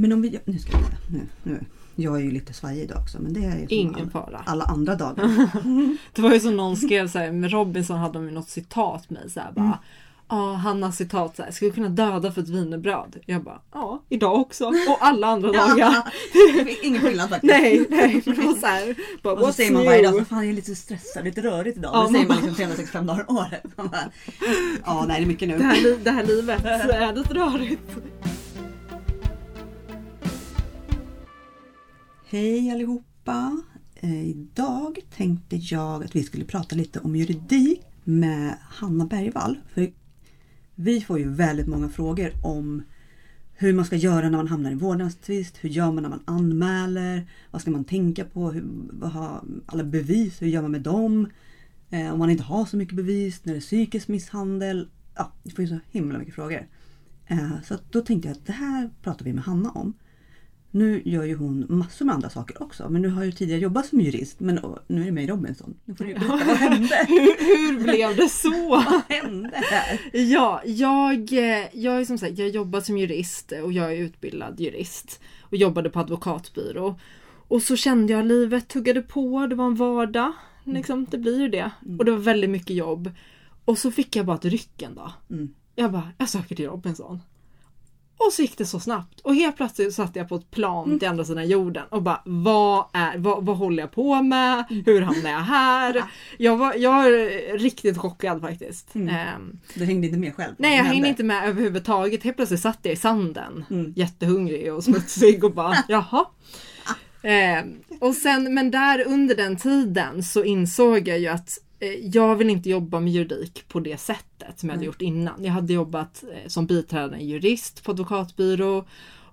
Men om vi... Nu ska vi se. Nu, nu. Jag är ju lite svajig idag också men det är ju Ingen alla, fara. alla andra dagar. Det var ju som någon skrev så här, med Robinson hade de ju något citat med så här, Mm. bara Ja, Hannas citat så här, skulle kunna döda för ett wienerbröd. Jag bara, ja, idag också. Och alla andra dagar. Ingen skillnad faktiskt. nej, nej, det var så här, bara, Och så säger man varje dag så fan jag är lite stressad, lite rörigt idag. Ja, det säger man liksom 365 dagar om året. Ja, nej det är mycket nu. Det här, det här livet så är lite rörigt. Hej allihopa! Eh, idag tänkte jag att vi skulle prata lite om juridik med Hanna Bergvall. För vi får ju väldigt många frågor om hur man ska göra när man hamnar i vårdnadstvist. Hur gör man när man anmäler? Vad ska man tänka på? Hur, vad har alla bevis? Hur gör man med dem? Eh, om man inte har så mycket bevis, när det är psykisk misshandel. Ja, det får ju så himla mycket frågor. Eh, så då tänkte jag att det här pratar vi med Hanna om. Nu gör ju hon massor med andra saker också. Men nu har ju tidigare jobbat som jurist. Men nu är det med i Robinson. Nu får du berätta, vad hände? Hur, hur blev det så? Vad hände här? Ja, jag, eh, jag är som sagt, jag jobbar som jurist och jag är utbildad jurist och jobbade på advokatbyrå. Och så kände jag livet tuggade på, det var en vardag. Liksom, det blir ju det. Och det var väldigt mycket jobb. Och så fick jag bara ett ryck en dag. Mm. Jag bara, jag söker till Robinson. Och så gick det så snabbt och helt plötsligt satt jag på ett plan till andra sidan jorden och bara vad, är, vad, vad håller jag på med? Hur hamnade jag här? Jag var, jag var riktigt chockad faktiskt. Ehm, Du hängde inte med själv? Nej jag hängde inte med överhuvudtaget. Helt plötsligt satt jag i sanden. Mm. Jättehungrig och smutsig och bara jaha. Eh, och sen, men där under den tiden så insåg jag ju att jag vill inte jobba med juridik på det sättet som jag hade gjort innan. Jag hade jobbat eh, som biträdande jurist på advokatbyrå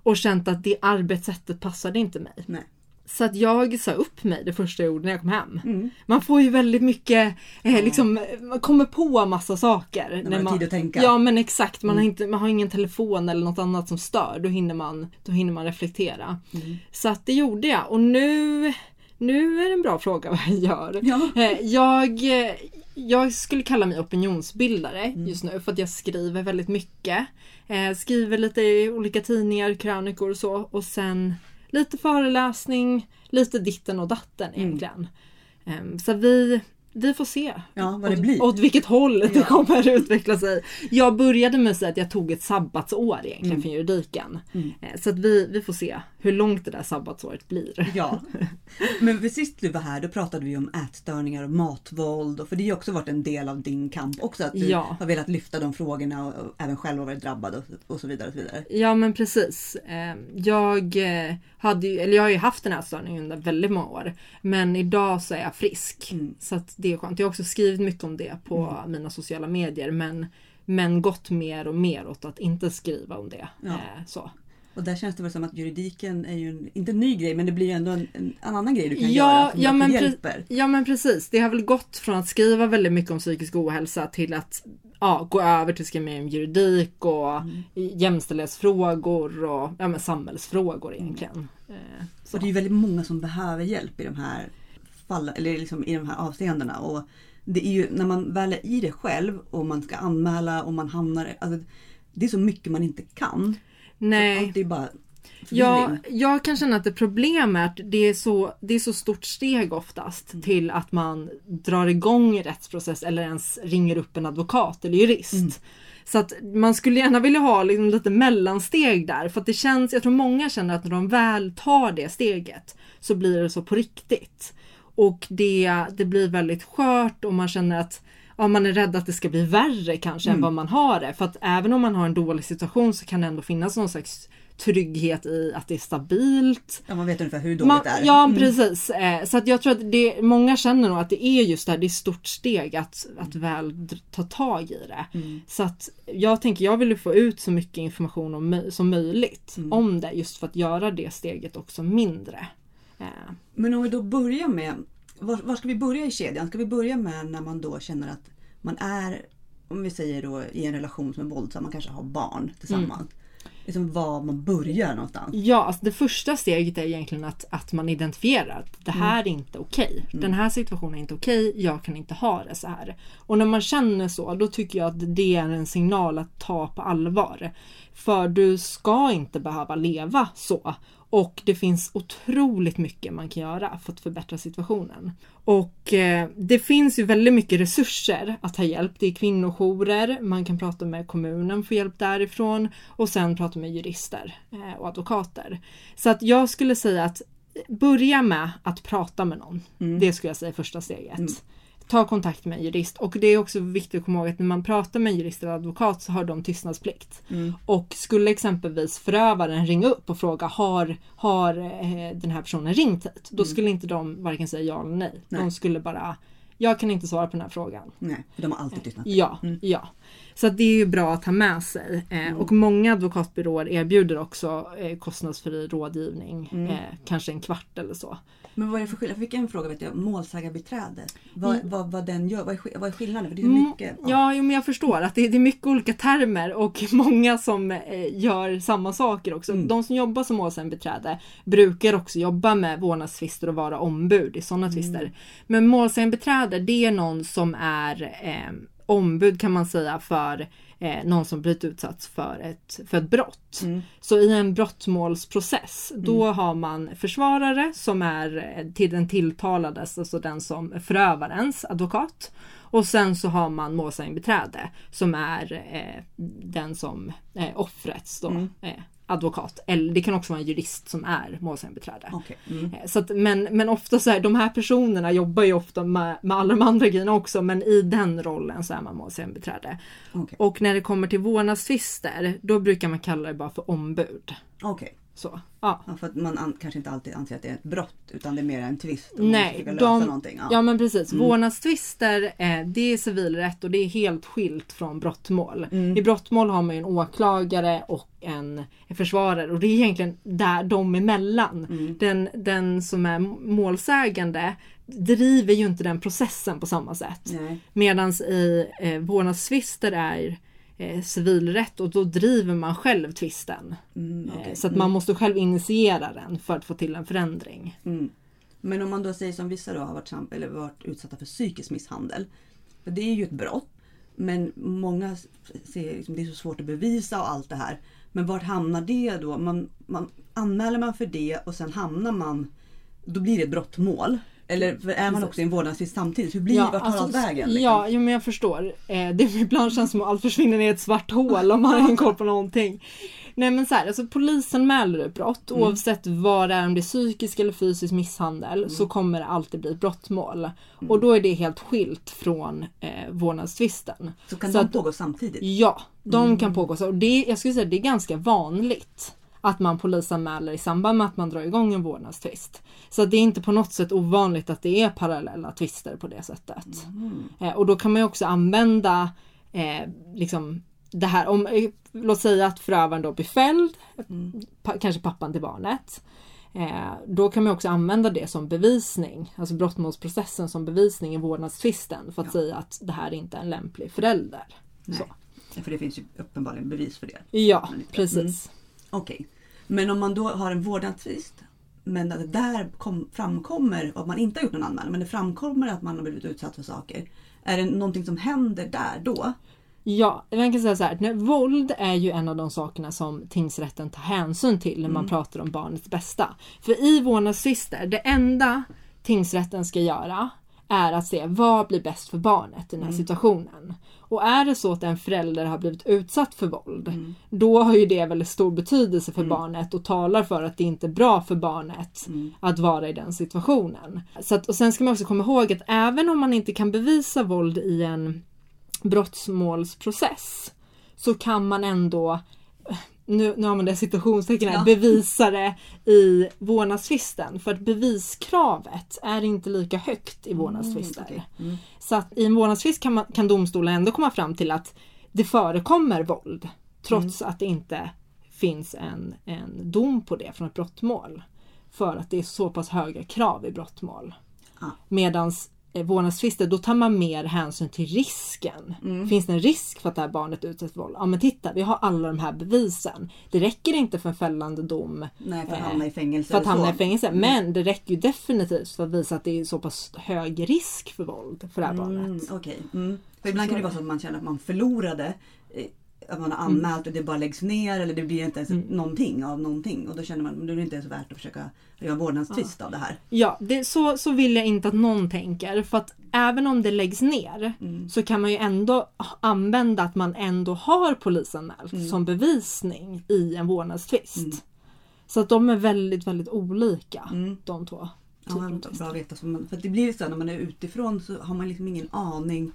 och känt att det arbetssättet passade inte mig. Nej. Så att jag sa upp mig det första jag gjorde när jag kom hem. Mm. Man får ju väldigt mycket, eh, liksom, man kommer på massa saker. man har tid att tänka. Ja men exakt, man, har Mm. inte, man har ingen telefon eller något annat som stör. Då hinner man, då hinner man reflektera. Mm. Så att det gjorde jag och nu, nu är det en bra fråga vad jag gör. Ja. Eh, Jag, eh, jag skulle kalla mig opinionsbildare Mm. just nu för att jag skriver väldigt mycket. Eh, skriver lite i olika tidningar, krönikor och så och sen lite föreläsning, lite ditten och datten Mm. egentligen. Em, Så vi, vi får se Ja, vad det åt, blir. åt vilket håll det Ja. kommer att utveckla sig. Jag började med att säga att jag tog ett sabbatsår egentligen Mm. för juridiken. Mm. Så att vi, vi får se hur långt det där sabbatsåret blir. Ja. Men för sist du var här då pratade vi om ätstörningar och matvåld. Och för det har ju också varit en del av din kamp också. Att du Ja. har velat lyfta de frågorna och, och även själv har varit drabbad och, och så vidare. Och så vidare. Ja men precis. Eh, Jag, eh, hade ju, eller jag har ju haft den här störningen under väldigt många år. Men idag så är jag frisk. Mm. Så det är skönt. Jag har också skrivit mycket om det på mina sociala medier. Men, men gått mer och mer åt att inte skriva om det. Ja. Eh, Så. Och där känns det väl som att juridiken är ju en, inte en ny grej men det blir ju ändå en, en, annan grej du kan Ja, göra som ja, men hjälper. Ja men precis. Det har väl gått från att skriva väldigt mycket om psykisk ohälsa till att ja, gå över till att skriva mer om juridik och Mm. jämställdhetsfrågor och ja, men samhällsfrågor egentligen. Eh, så. Och det är ju väldigt många som behöver hjälp i de här fallen, eller liksom i de här avseendena. Och det är ju när man väl är i det själv och man ska anmäla och man hamnar... Alltså, det är så mycket man inte kan. Nej. Allt är bara Ja, jag kan känna att det problem är att det är så, det är så stort steg oftast Mm. till att man drar igång en rättsprocess eller ens ringer upp en advokat eller jurist. Mm. Så att man skulle gärna vilja ha liksom lite mellansteg där för att det känns, jag tror många känner att när de väl tar det steget så blir det så på riktigt. Och det, det blir väldigt skört och man känner att ja, man är rädd att det ska bli värre kanske än vad man har det. För att även om man har en dålig situation så kan det ändå finnas någon slags trygghet i att det är stabilt. Ja, man vet ungefär hur dåligt Man, det är. ja Mm. precis. Eh, så att jag tror att det, många känner nog att det är just det här, det är ett stort steg att, att väl dr- ta tag i det. Mm. Så att jag tänker, jag vill ju få ut så mycket information om, som möjligt Mm. om det just för att göra det steget också mindre. Eh, Men om vi då börjar med, var, var ska vi börja i kedjan? Ska vi börja med när man då känner att man är, om vi säger då i en relation som är våldsam, man kanske har barn tillsammans. Mm. Liksom var man börjar någonstans. Ja, alltså det första steget är egentligen att, att man identifierar att det här är inte okej. Den här situationen är inte okej, jag kan inte ha det så här. Och när man känner så, då tycker jag att det är en signal att ta på allvar. För du ska inte behöva leva så. Och det finns otroligt mycket man kan göra för att förbättra situationen. Och eh, det finns ju väldigt mycket resurser att ta hjälp. Det är kvinnojourer, man kan prata med kommunen, få hjälp därifrån och sen prata med jurister eh, och advokater. Så att jag skulle säga att börja med att prata med någon. Mm. Det skulle jag säga är första steget. Ta kontakt med en jurist och det är också viktigt att komma ihåg att när man pratar med en jurist eller advokat så har de tystnadsplikt. Mm. Och skulle exempelvis förövaren ringa upp och fråga har, har eh, den här personen ringt hit? Då skulle inte de varken säga ja eller nej. De Mm. Nej. skulle bara jag kan inte svara på den här frågan. Nej, för de har alltid tystnat. Ja, ja. Så det är ju bra att ha med sig. Eh, Och många advokatbyråer erbjuder också eh, kostnadsfri rådgivning. Eh, kanske en kvart eller så. Men vad är det för skillnad? Jag fick en fråga, vet jag, målsägarbiträde. Vad, vad, vad den gör, vad är, vad är skillnaden? För det är Mm, mycket. Ja, jo, men jag förstår att det, det är mycket olika termer och många som eh, gör samma saker också. Mm. De som jobbar som målsägandebiträde brukar också jobba med vårdnadstvister och vara ombud i sådana tvister. Men målsägandebiträde det är någon som är eh, ombud kan man säga för eh, någon som blivit utsatt för ett, för ett brott. Mm. Så i en brottmålsprocess då har man försvarare som är eh, till den tilltalades, alltså den som förövarens advokat. Och sen så har man målsägandebiträde som är eh, den som eh, offrets då, Mm. eh, advokat. Eller det kan också vara en jurist som är målsägandebiträde. Okej. Mm. Eh, Så att, men, men ofta så här, de här personerna jobbar ju ofta med, med alla de andra grejerna också men i den rollen så är man målsägandebiträde. Okej. Och när det kommer till vårdnadstvister då brukar man kalla det bara för ombud. Okej. Så, ja. Ja, för att man an, kanske inte alltid anser att det är ett brott utan det är mer en tvist. Nej, de, någonting. ja. Ja. men precis. Vårdnadstvister eh, det är civilrätt och det är helt skilt från brottmål. I brottmål har man en åklagare och en försvarare och det är egentligen där de emellan. Den, den som är målsägande driver ju inte den processen på samma sätt. Medan i eh, vårdnadstvister är eh, civilrätt och då driver man själv tvisten. Mm, Eh, okej. Så att man måste själv initiera den för att få till en förändring. Mm. Men om man då säger som vissa då har varit, eller varit utsatta för psykisk misshandel. För det är ju ett brott. Men många ser liksom, det är så svårt att bevisa och allt det här. Men vart hamnar det då? Man, man, anmäler man för det och sen hamnar man... Då blir det ett brottmål. Eller är man också i en vårdnadstvist samtidigt? Hur blir, vart tar allt vägen? Liksom? Ja, jo, men jag förstår. Eh, det ibland känns som att allt försvinner ner i ett svart hål om man har ingen koll på någonting. Nej men så här, alltså polisen mäler ett brott Mm. oavsett vad det är, om det är psykisk eller fysisk misshandel så Mm. kommer det alltid bli ett brottmål. Och då är det helt skilt från eh, vårdnadstvisten. Så kan Så de att- pågå samtidigt? Ja, de Mm. kan pågå så. Och det, jag skulle säga det är ganska vanligt att man polisanmäler i samband med att man drar igång en vårdnadstvist. Så det är inte på något sätt ovanligt att det är parallella tvister på det sättet. Mm. Eh, och då kan man ju också använda eh, liksom det här om, eh, låt säga att förövaren då blir fälld, Mm. pa, kanske pappan till barnet. Eh, då kan man också använda det som bevisning, alltså brottmålsprocessen som bevisning i vårdnadstvisten för att Ja. säga att det här inte är en lämplig förälder. Så. Nej. För det finns ju uppenbarligen bevis för det. Ja, Men lite- Okej. Men om man då har en vårdnadstvist men att det där kom, framkommer att man inte har gjort någon anmälan men det framkommer att man har blivit utsatt för saker. Är det någonting som händer där då? Ja, man kan säga så här, våld är ju en av de sakerna som tingsrätten tar hänsyn till när man pratar om barnets bästa. För i vårdnadstvister, det enda tingsrätten ska göra är att se vad blir bäst för barnet i den här situationen. Och är det så att en förälder har blivit utsatt för våld, då har ju det väldigt stor betydelse för barnet och talar för att det inte är bra för barnet att vara i den situationen. Så att, och sen ska man också komma ihåg att även om man inte kan bevisa våld i en brottmålsprocess så kan man ändå nu, nu använder jag citationstecken här, Ja. bevisa det i vårdnadstvisten. För att beviskravet är inte lika högt i vårdnadstvister. okej. Mm. Så att i en vårdnadstvist kan, man, kan domstolen ändå komma fram till att det förekommer våld. Trots att det inte finns en, en dom på det från ett brottmål. För att det är så pass höga krav i brottmål. Ah. Medans vårdnadstvister, då tar man mer hänsyn till risken. Mm. Finns det en risk för att det här barnet utsätts för våld? Ja men titta, vi har alla de här bevisen. Det räcker inte för en fällande dom Nej, för att Eh, hamna i fängelse. för att hamna i fängelse. Men det räcker ju definitivt för att visa att det är så pass hög risk för våld för det här Mm, barnet. Okej. Mm. För ibland kan det vara så att man känner att man förlorade. Att man har anmält och det bara läggs ner eller det blir inte ens Mm. någonting av någonting. Och då känner man att det inte ens värt att försöka göra vårdnadstvist av det här. Ja, det, så, så vill jag inte att någon tänker. För att även om det läggs ner Mm. så kan man ju ändå använda att man ändå har polisanmält Mm. som bevisning i en vårdnadstvist. Så att de är väldigt, väldigt olika Mm. de två. Ja, men bra att veta. Så man, för det blir så här, när man är utifrån så har man liksom ingen aning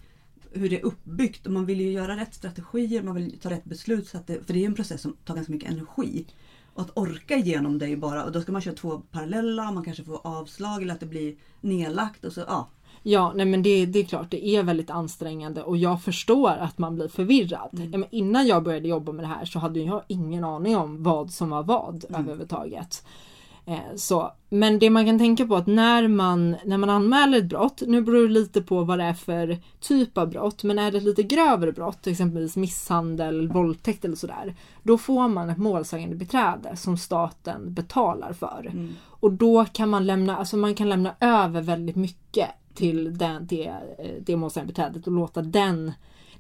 hur det är uppbyggt och man vill ju göra rätt strategier, man vill ta rätt beslut. Så att det, för det är en process som tar ganska mycket energi. Och att orka igenom det är bara, och då ska man köra två parallella, man kanske får avslag eller att det blir nedlagt. Och så, ja. Ja, nej men det, det är klart, det är väldigt ansträngande och jag förstår att man blir förvirrad. Mm. Ja, men innan jag började jobba med det här så hade jag ingen aning om vad som var vad Mm. överhuvudtaget. Eh, så. Men det man kan tänka på att när man, när man anmäler ett brott, nu beror det lite på vad det är för typ av brott, men är det ett lite grövre brott, exempelvis misshandel, våldtäkt eller sådär, då får man ett målsägande beträde som staten betalar för. Mm. Och då kan man lämna, alltså man kan lämna över väldigt mycket till den, det, eh, det målsägandebiträdet och låta den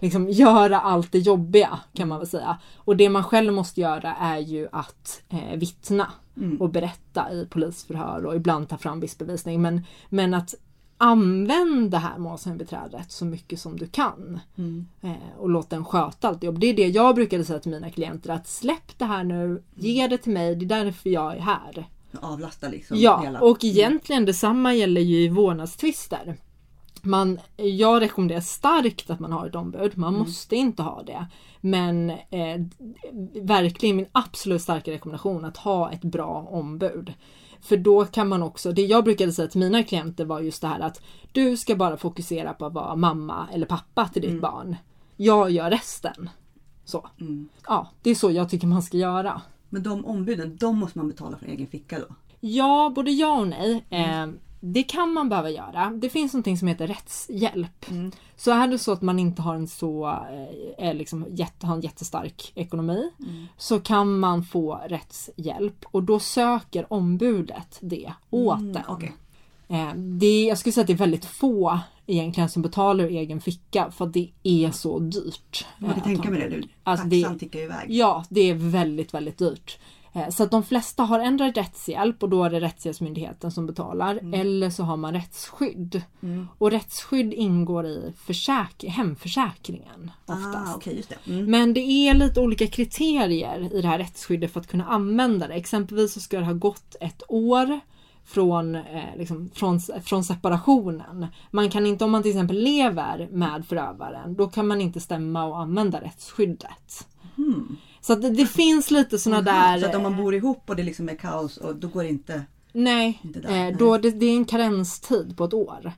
liksom göra allt det jobbiga kan man väl säga. Och det man själv måste göra är ju att eh, vittna Mm. och berätta i polisförhör och ibland ta fram viss bevisning. Men, men att använda det här målsägandebiträdet så mycket som du kan. Mm. Eh, och låt den sköta allt jobb. Det är det jag brukade säga till mina klienter att släpp det här nu, ge det till mig, det är därför jag är här. Avlasta liksom Ja, hela. och egentligen detsamma gäller ju i vårdnadstvister. Man, jag rekommenderar starkt att man har ett ombud. Man måste inte ha det. Men eh, verkligen min absolut starka rekommendation att ha ett bra ombud. För då kan man också, det jag brukade säga till mina klienter var just det här att du ska bara fokusera på att vara mamma eller pappa till ditt barn. Jag gör resten. Så. Mm. Ja, det är så jag tycker man ska göra. Men de ombuden, de måste man betala från egen ficka då? Ja, både ja och nej. Eh, det kan man behöva göra. Det finns någonting som heter rättshjälp. Mm. Så är det så att man inte har en så eh, är liksom jätte, har en jättestark ekonomi så kan man få rättshjälp och då söker ombudet det åt Mm, den. okej. Eh, det, jag skulle säga att det är väldigt få egentligen som betalar ur egen ficka för att det är så dyrt. Jag kan eh, tänka mig det. Du, Alltså, taxan det- tickar iväg. Ja, det är väldigt, väldigt dyrt. Eh, Så att de flesta har ändrat rättshjälp och då är det Rättshjälpsmyndigheten som betalar. Eller så har man rättsskydd. Mm. Och rättsskydd ingår i försäk- hemförsäkringen oftast. Ah, okej, just det. Mm. Men det är lite olika kriterier i det här rättsskyddet för att kunna använda det. Exempelvis så ska det ha gått ett år från, eh, liksom, från, från separationen. Man kan inte, om man till exempel lever med förövaren, då kan man inte stämma och använda rättsskyddet. Hmm. Så att det, det finns lite sådana Aha, där... Så att om man bor ihop och det liksom är kaos och då går det inte... Nej, Inte där, eh, nej. då det, det är en karenstid på ett år.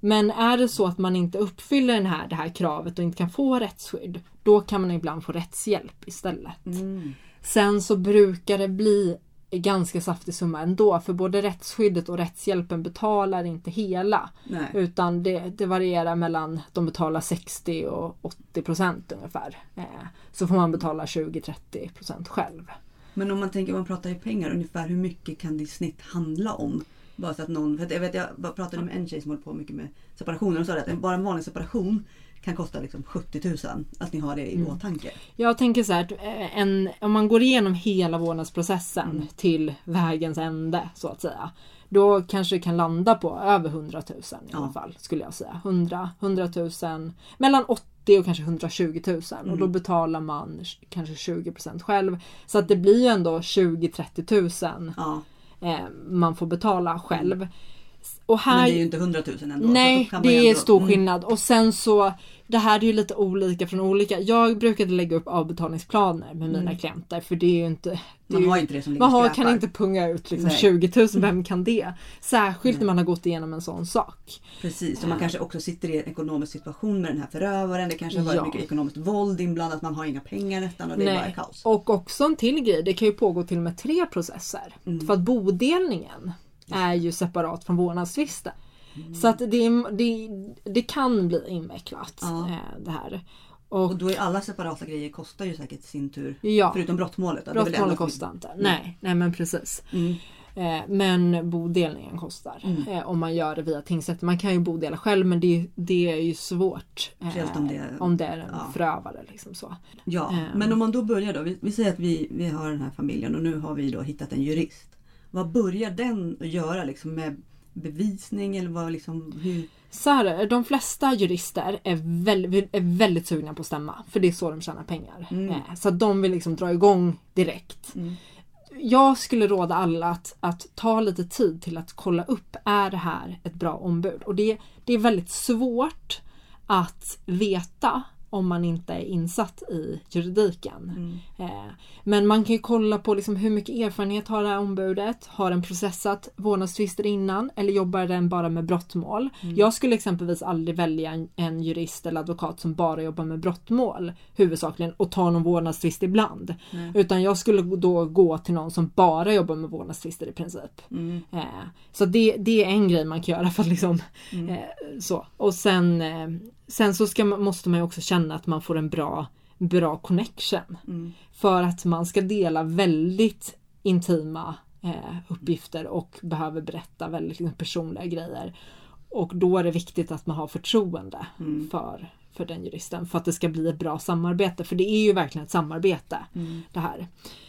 Men är det så att man inte uppfyller den här, det här kravet och inte kan få rättsskydd, då kan man ibland få rättshjälp istället. Mm. Sen så brukar det bli ganska saftig summa ändå, för både rättsskyddet och rättshjälpen betalar inte hela. Nej. Utan det, det varierar mellan, de betalar 60 och 80 procent ungefär. Eh, så får man betala 20-30 procent själv. Men om man tänker, man pratar i pengar, ungefär hur mycket kan det i snitt handla om? Bara så att någon, för jag, vet, jag pratade med en tjej som håller på mycket med separationer och sa att bara en vanlig separation kan kosta liksom 70 000. Att ni har det i Mm. åtanke. Jag tänker så här, att, eh, en, om man går igenom hela vårdnadsprocessen Mm. till vägens ände så att säga. Då kanske det kan landa på över 100 000 i alla Ja. fall skulle jag säga. 100, 100 000, mellan 80 och kanske 120 000 och Mm. då betalar man kanske 20% själv. Så att det blir ju ändå 20-30 000 Ja, eh, man får betala själv. Och här, men det är ju inte 100 000 ändå. Nej, det ju är ändå- stor Mm. skillnad. Och sen så, det här är ju lite olika från olika. Jag brukade lägga upp avbetalningsplaner med mina klienter för det är ju inte... Det Man ju, har inte det som man har, kan inte punga ut liksom Nej. 20 000, vem kan det? Särskilt när man har gått igenom en sån sak. Precis, och man kanske också sitter i en ekonomisk situation med den här förövaren. Det kanske har varit Ja. mycket ekonomiskt våld inblandat. Man har inga pengar nästan och det är bara Nej. kaos. Och också en till grej, det kan ju pågå till och med tre processer. Mm. För att bodelningen är ju separat från vårdnadstvisten. Mm. Så att det, det, det kan bli invecklat Ja. eh, det här. Och då är alla separata grejer kostar ju säkert sin tur. Ja. Förutom brottmålet. Brottmålet kostar inte. Nej, nej men precis. Mm. Eh, men bodelningen kostar Mm. eh, om man gör det via tingsrätten. Man kan ju bodela själv men det, det är ju svårt. Speciellt om det är- om det är en ja. förövare. Liksom så. Ja, men om man då börjar då. Vi, vi säger att vi, vi har den här familjen och nu har vi då hittat en jurist. Vad börjar den göra liksom med bevisning eller vad liksom hur? Så här de flesta jurister är, väl, är väldigt sugna på att stämma. För det är så de tjänar pengar. Mm. Eh, Så de vill liksom dra igång direkt. Mm. Jag skulle råda alla att, att ta lite tid till att kolla upp, är det här ett bra ombud? Och det, det är väldigt svårt att veta om man inte är insatt i juridiken. Mm. Eh, Men man kan ju kolla på liksom hur mycket erfarenhet har det här ombudet? Har den processat vårdnadstvister innan eller jobbar den bara med brottmål? Jag skulle exempelvis aldrig välja en, en jurist eller advokat som bara jobbar med brottmål huvudsakligen och tar någon vårdnadstvist ibland. Nej. Utan jag skulle då gå till någon som bara jobbar med vårdnadstvister i princip. Mm. Eh, så det, det är en grej man kan göra för att liksom eh, så. Och sen, eh, sen så ska man, måste man ju också känna att man får en bra, bra connection. Mm. För att man ska dela väldigt intima eh, uppgifter och behöver berätta väldigt liksom, personliga grejer. Och då är det viktigt att man har förtroende Mm. för, för den juristen för att det ska bli ett bra samarbete. För det är ju verkligen ett samarbete Mm. det här.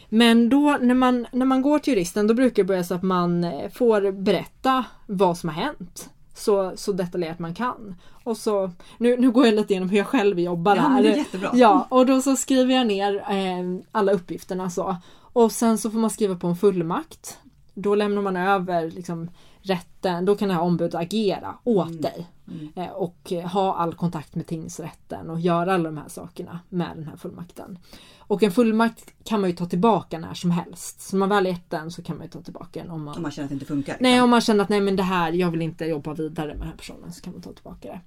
Men då när man, när man går till juristen då brukar det börja så att man eh, får berätta vad som har hänt. Så, så detaljerat man kan. Och så, nu, nu går jag lite igenom hur jag själv jobbar Ja, här. jättebra. Ja, och då så skriver jag ner eh, alla uppgifterna så. Och sen så får man skriva på en fullmakt. Då lämnar man över liksom, rätten, då kan det här ombudet agera åt Mm. dig. Mm. Eh, och ha all kontakt med tingsrätten och göra alla de här sakerna med den här fullmakten. Och en fullmakt kan man ju ta tillbaka när som helst. Så man väl gett den så kan man ju ta tillbaka den om man Om man känner att det inte funkar. Nej, liksom. om man känner att nej men det här, jag vill inte jobba vidare med den här personen så kan man ta tillbaka det.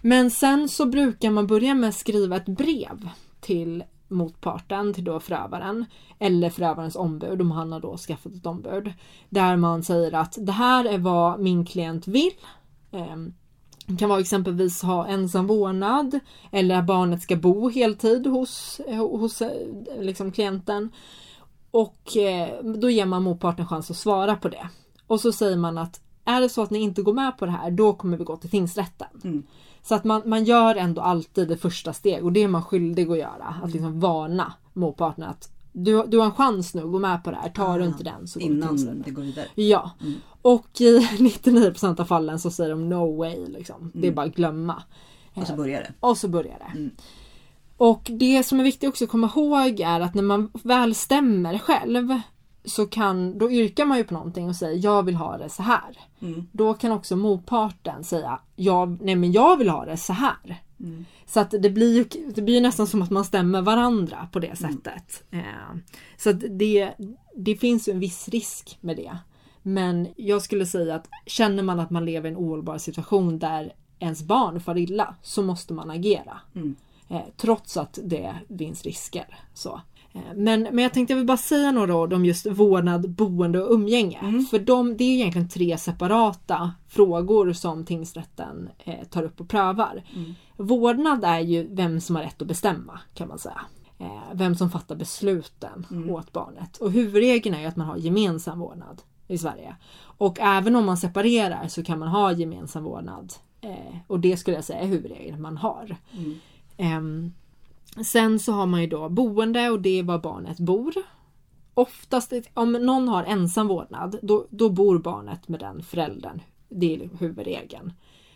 Men sen så brukar man börja med att skriva ett brev till motparten, till då förövaren eller förövarens ombud om han har då skaffat ett ombud. Där man säger att det här är vad min klient vill. Det kan vara exempelvis ha ensam vårdnad eller att barnet ska bo heltid hos, hos eh, liksom klienten. Och eh, då ger man motparten chans att svara på det. Och så säger man att är det så att ni inte går med på det här, då kommer vi gå till tingsrätten. Mm. Så att man, man gör ändå alltid det första steg och det är man skyldig att göra. Att liksom varna motparten att du, du har en chans nu, gå med på det här. Tar du Ah, inte den så går du. Innan det går vidare. Ja. Mm. Och i 99% av fallen så säger de no way. Liksom. Det är Mm. bara att glömma. Och så börjar det. Och så börjar det. Mm. Och det som är viktigt också att komma ihåg är att när man väl stämmer själv så kan, då yrkar man ju på någonting och säger jag vill ha det så här. Mm. Då kan också motparten säga jag, nej men jag vill ha det så här. Mm. Så att det blir ju det blir nästan som att man stämmer varandra på det sättet. Eh, så det, det finns ju en viss risk med det. Men jag skulle säga att känner man att man lever i en ohållbar situation där ens barn far illa så måste man agera. Mm. Eh, trots att det finns risker. Så. Eh, Men, men jag tänkte jag vill bara säga några ord om just vårdnad, boende och umgänge. Mm. För de, det är egentligen tre separata frågor som tingsrätten eh, tar upp och prövar. Mm. Vårdnad är ju vem som har rätt att bestämma kan man säga. Eh, vem som fattar besluten Mm. åt barnet. Och huvudregeln är ju att man har gemensam vårdnad i Sverige. Och även om man separerar så kan man ha gemensam vårdnad. Eh, och det skulle jag säga är huvudregeln man har. Mm. Sen så har man ju då boende och det är var barnet bor. Oftast, om någon har ensam vårdnad, då, då bor barnet med den föräldern. Det är huvudregeln.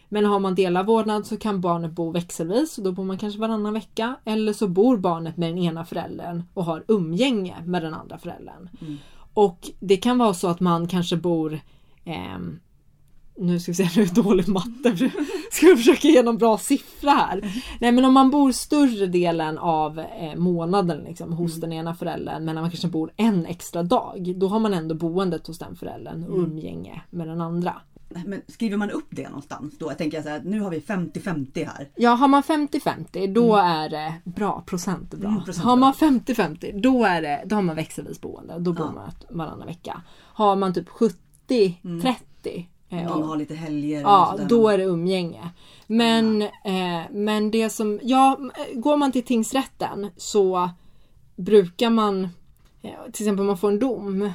Men har man delad vårdnad så kan barnet bo växelvis och då bor man kanske varannan vecka. Eller så bor barnet med den ena föräldern och har umgänge med den andra föräldern. Mm. Och det kan vara så att man kanske bor ehm, nu ska vi se, nu är jag dålig matte. Ska vi försöka ge någon bra siffra här? Nej men om man bor större delen av eh, månaden liksom, hos Mm. den ena föräldern men man kanske bor en extra dag. Då har man ändå boendet hos den föräldern och Mm. umgänge med den andra. Men skriver man upp det någonstans då? Jag tänker så här, nu har vi 50-50 här. Ja, har man 50-50 då är det bra, procent är bra. Mm, procent har man 50-50 då, är det, då har man växelvis boende. Då bor Ja. man varannan vecka. Har man typ 70-30 eh, Någon har lite helger. Ja, då är det umgänge. Men, eh, men det som, ja, går man till tingsrätten så brukar man, eh, till exempel om man får en dom,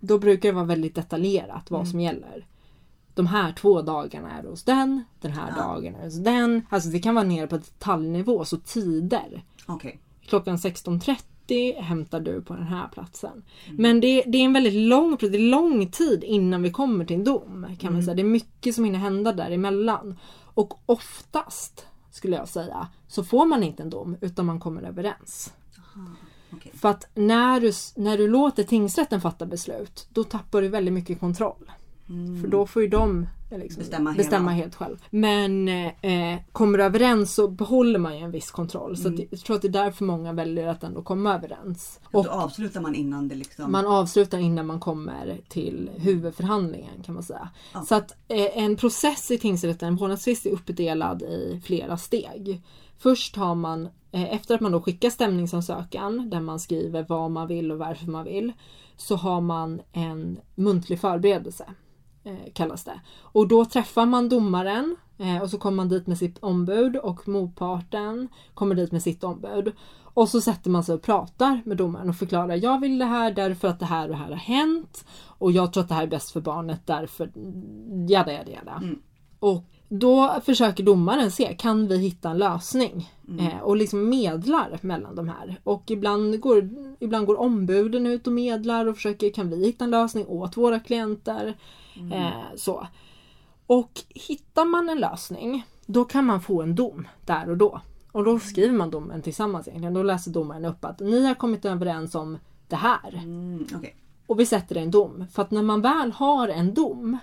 då brukar det vara väldigt detaljerat vad som gäller. De här två dagarna är hos den, den här Ja. dagen är hos den. Alltså det kan vara nere på detaljnivå, så tider. Okej. Klockan 16.30 hämtar du på den här platsen. Men det, det är en väldigt lång, det är lång tid innan vi kommer till en dom. Kan man säga. Det är mycket som hinner hända däremellan. Och oftast, skulle jag säga, så får man inte en dom utan man kommer överens. Okej. För att när du, när du låter tingsrätten fatta beslut, då tappar du väldigt mycket kontroll. För då får ju de eh, liksom Bestämma bestämma, helt själv. Men eh, kommer du överens så behåller man ju en viss kontroll. Så att jag tror att det är därför många väljer att ändå komma överens. Och Och då avslutar man innan det liksom... man avslutar innan man kommer till huvudförhandlingen kan man säga. Ja. Så att eh, en process i tingsrätten, en vårdnadstvist är uppdelad i flera steg. Först har man, eh, efter att man då skickar stämningsansökan där man skriver vad man vill och varför man vill, så har man en muntlig förberedelse. Eh, kallas det. Och då träffar man domaren eh, och så kommer man dit med sitt ombud och motparten kommer dit med sitt ombud. Och så sätter man sig och pratar med domaren och förklarar jag vill det här därför att det här och det här har hänt och jag tror att det här är bäst för barnet därför jada jada jada. Och då försöker domaren se, kan vi hitta en lösning? Eh, och liksom medlar mellan de här. Och ibland går, ibland går ombuden ut och medlar och försöker, kan vi hitta en lösning åt våra klienter? Eh, så. Och hittar man en lösning, då kan man få en dom där och då. Och då skriver man domen tillsammans egentligen. Då läser domaren upp att ni har kommit överens om det här. Mm, Okej. Och vi sätter en dom. För att när man väl har en dom,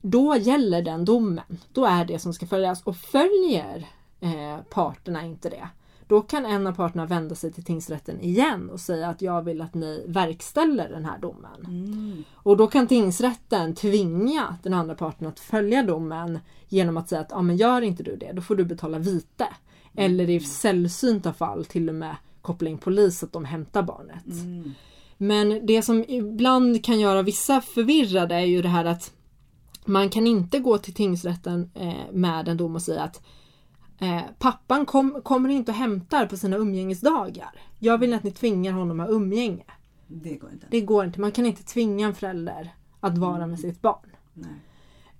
då gäller den domen. Då är det som ska följas. Och följer eh, parterna inte det, då kan en av parterna vända sig till tingsrätten igen och säga att jag vill att ni verkställer den här domen. Mm. Och då kan tingsrätten tvinga den andra parten att följa domen genom att säga att ja, men gör inte du det, då får du betala vite. Eller i sällsynta fall till och med koppla in polis så att de hämtar barnet. Mm. Men det som ibland kan göra vissa förvirrade är ju det här att man kan inte gå till tingsrätten eh, med en dom och säga att eh, pappan kom, kommer inte och hämtar på sina umgängesdagar. Jag vill att ni tvingar honom att umgänge. Det går inte. Det går inte. Man kan inte tvinga en förälder att vara med sitt barn. Nej.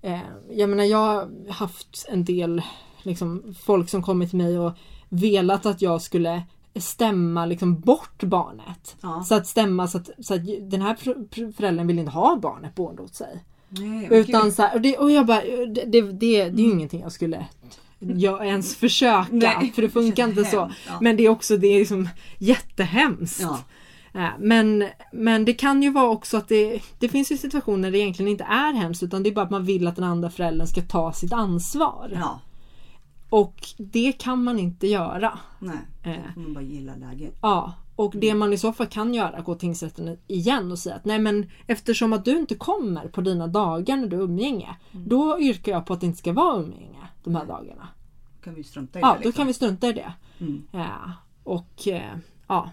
Eh, jag menar jag har haft en del liksom, folk som kommit till mig och velat att jag skulle stämma liksom, bort barnet. Ja. Så att stämma så att, så att den här föräldern vill inte ha barnet boende hos sig. Nej, Utan så här, och, det, och jag bara, det, det, det, det är ju ingenting jag skulle jag ens försöka. Nej, för det funkar inte känns så. ja. Men det är också det är liksom jättehemskt. Ja. Eh, Men, men det kan ju vara också att det, det finns ju situationer där det egentligen inte är hemskt utan det är bara att man vill att den andra föräldern ska ta sitt ansvar. ja. Och det kan man inte göra. Nej. Eh. Då får man bara gilla läget. Ja, och det man i så fall kan göra är gå till tingsrätten igen och säga att nej men eftersom att du inte kommer på dina dagar när du har umgänge då yrkar jag på att det inte ska vara umgänge de här dagarna. kan vi strunta i Ja, det. då Liksom. kan vi strunta i det. Mm. Ja, och eh, ja,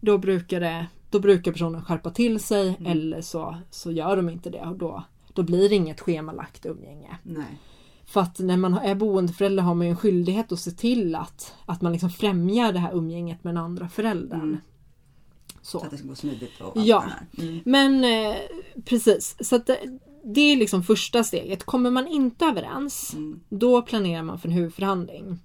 då brukar, det, då brukar personen skärpa till sig Mm. eller så, så gör de inte det och då, då blir det inget schemalagt umgänge. Nej. För att när man är boendeförälder har man ju en skyldighet att se till att, att man liksom främjar det här umgänget med den andra föräldern. Mm. Så. Så att det ska gå smidigt och allt Ja. det där. Mm. Men eh, precis, så att det, är liksom första steget. Kommer man inte överens, Mm. då planerar man för en huvudförhandling.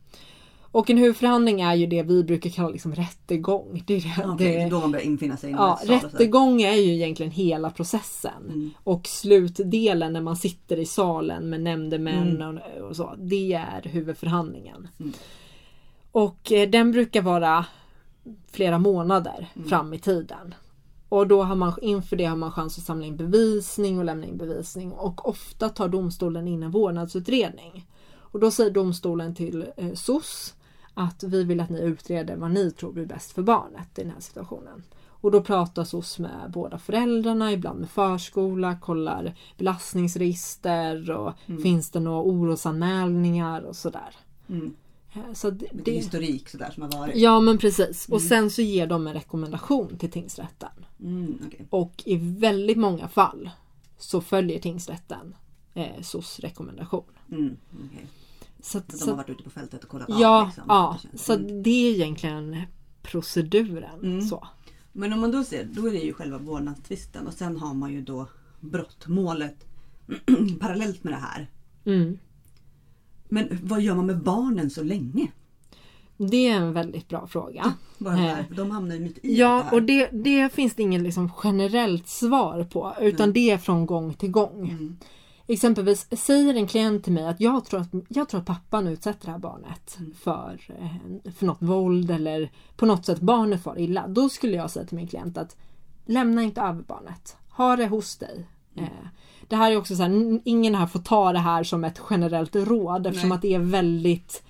Och en huvudförhandling är ju det vi brukar kalla liksom rättegång. Det är det, Okej, det, då man börjar infinna sig Ja, rättegång är ju egentligen hela processen. Mm. Och slutdelen när man sitter i salen med nämndemän Mm. och, och så. Det är huvudförhandlingen. Mm. Och eh, den brukar vara flera månader Mm. fram i tiden. Och då har man inför det har man chans att samla in bevisning och lämna in bevisning. Och ofta tar domstolen in en vårdnadsutredning. Och då säger domstolen till eh, SOS att vi vill att ni utreder vad ni tror blir bäst för barnet i den här situationen. Och då pratar SOS med båda föräldrarna, ibland med förskola, kollar belastningsregister och finns det några orosanmälningar och sådär. Mm. Så det, Lite historik sådär som har varit. ja men precis. Och sen så ger de en rekommendation till tingsrätten. Mm, okej. Och i väldigt många fall så följer tingsrätten eh, SOS rekommendation. Mm, okej. Så, att- De har varit ute på fältet och kollat ja. Liksom. ja, Det så Mm. det är egentligen proceduren. Mm. Så. Men om man då ser, då är det ju själva vårdnadstvisten och sen har man ju då brottmålet parallellt med det här. Mm. Men vad gör man med barnen så länge? Det är en väldigt bra fråga. Bara här, de hamnar ju mitt i det Ja, här. och det, det finns det ingen liksom generellt svar på utan det är från gång till gång. Mm. Exempelvis säger en klient till mig att jag tror att, jag tror att pappan utsätter det här barnet Mm. för, eh, för något våld eller på något sätt barnet far illa. Då skulle jag säga till min klient att lämna inte över barnet. Ha det hos dig. Mm. Eh, Det här är också så här, ingen här får ta det här som ett generellt råd eftersom Nej. att det är väldigt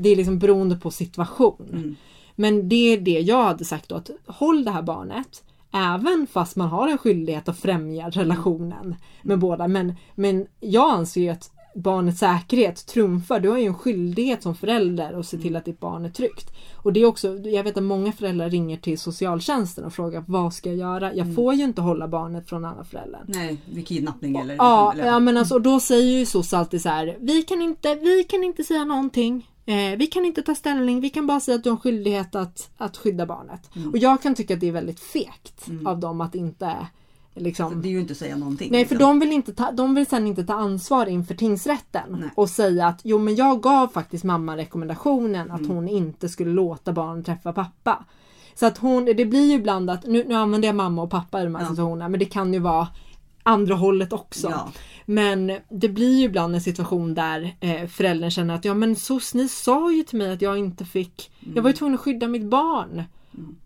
det är liksom beroende på situation. Mm. Men det är det jag hade sagt då att håll det här barnet Även fast man har en skyldighet att främja relationen med båda. Men, men jag anser ju att barnets säkerhet trumfar. Du har ju en skyldighet som förälder att se till att ditt barn är tryggt. Och det är också, jag vet att många föräldrar ringer till socialtjänsten och frågar vad ska jag göra? Jag får ju inte hålla barnet från andra föräldern. Nej, vid kidnappning eller... Ja, eller ja men alltså, och då säger ju SOS alltid så här. Vi kan inte, vi kan inte säga någonting. Eh, vi kan inte ta ställning. Vi kan bara säga att du har en skyldighet att, att skydda barnet. Mm. Och jag kan tycka att det är väldigt fegt av dem att inte liksom. Det är ju inte att säga någonting. Nej för liksom. de vill, inte ta, de vill sen inte ta ansvar inför tingsrätten Nej. och säga att jo men jag gav faktiskt mamma rekommendationen att Mm. hon inte skulle låta barn träffa pappa. Så att hon, det blir ju ibland att, nu, nu använder jag mamma och pappa i de här Ja. situationerna men det kan ju vara andra hållet också. Ja. Men det blir ju ibland en situation där eh, föräldern känner att ja men SOS ni sa ju till mig att jag inte fick, jag var ju tvungen att skydda mitt barn.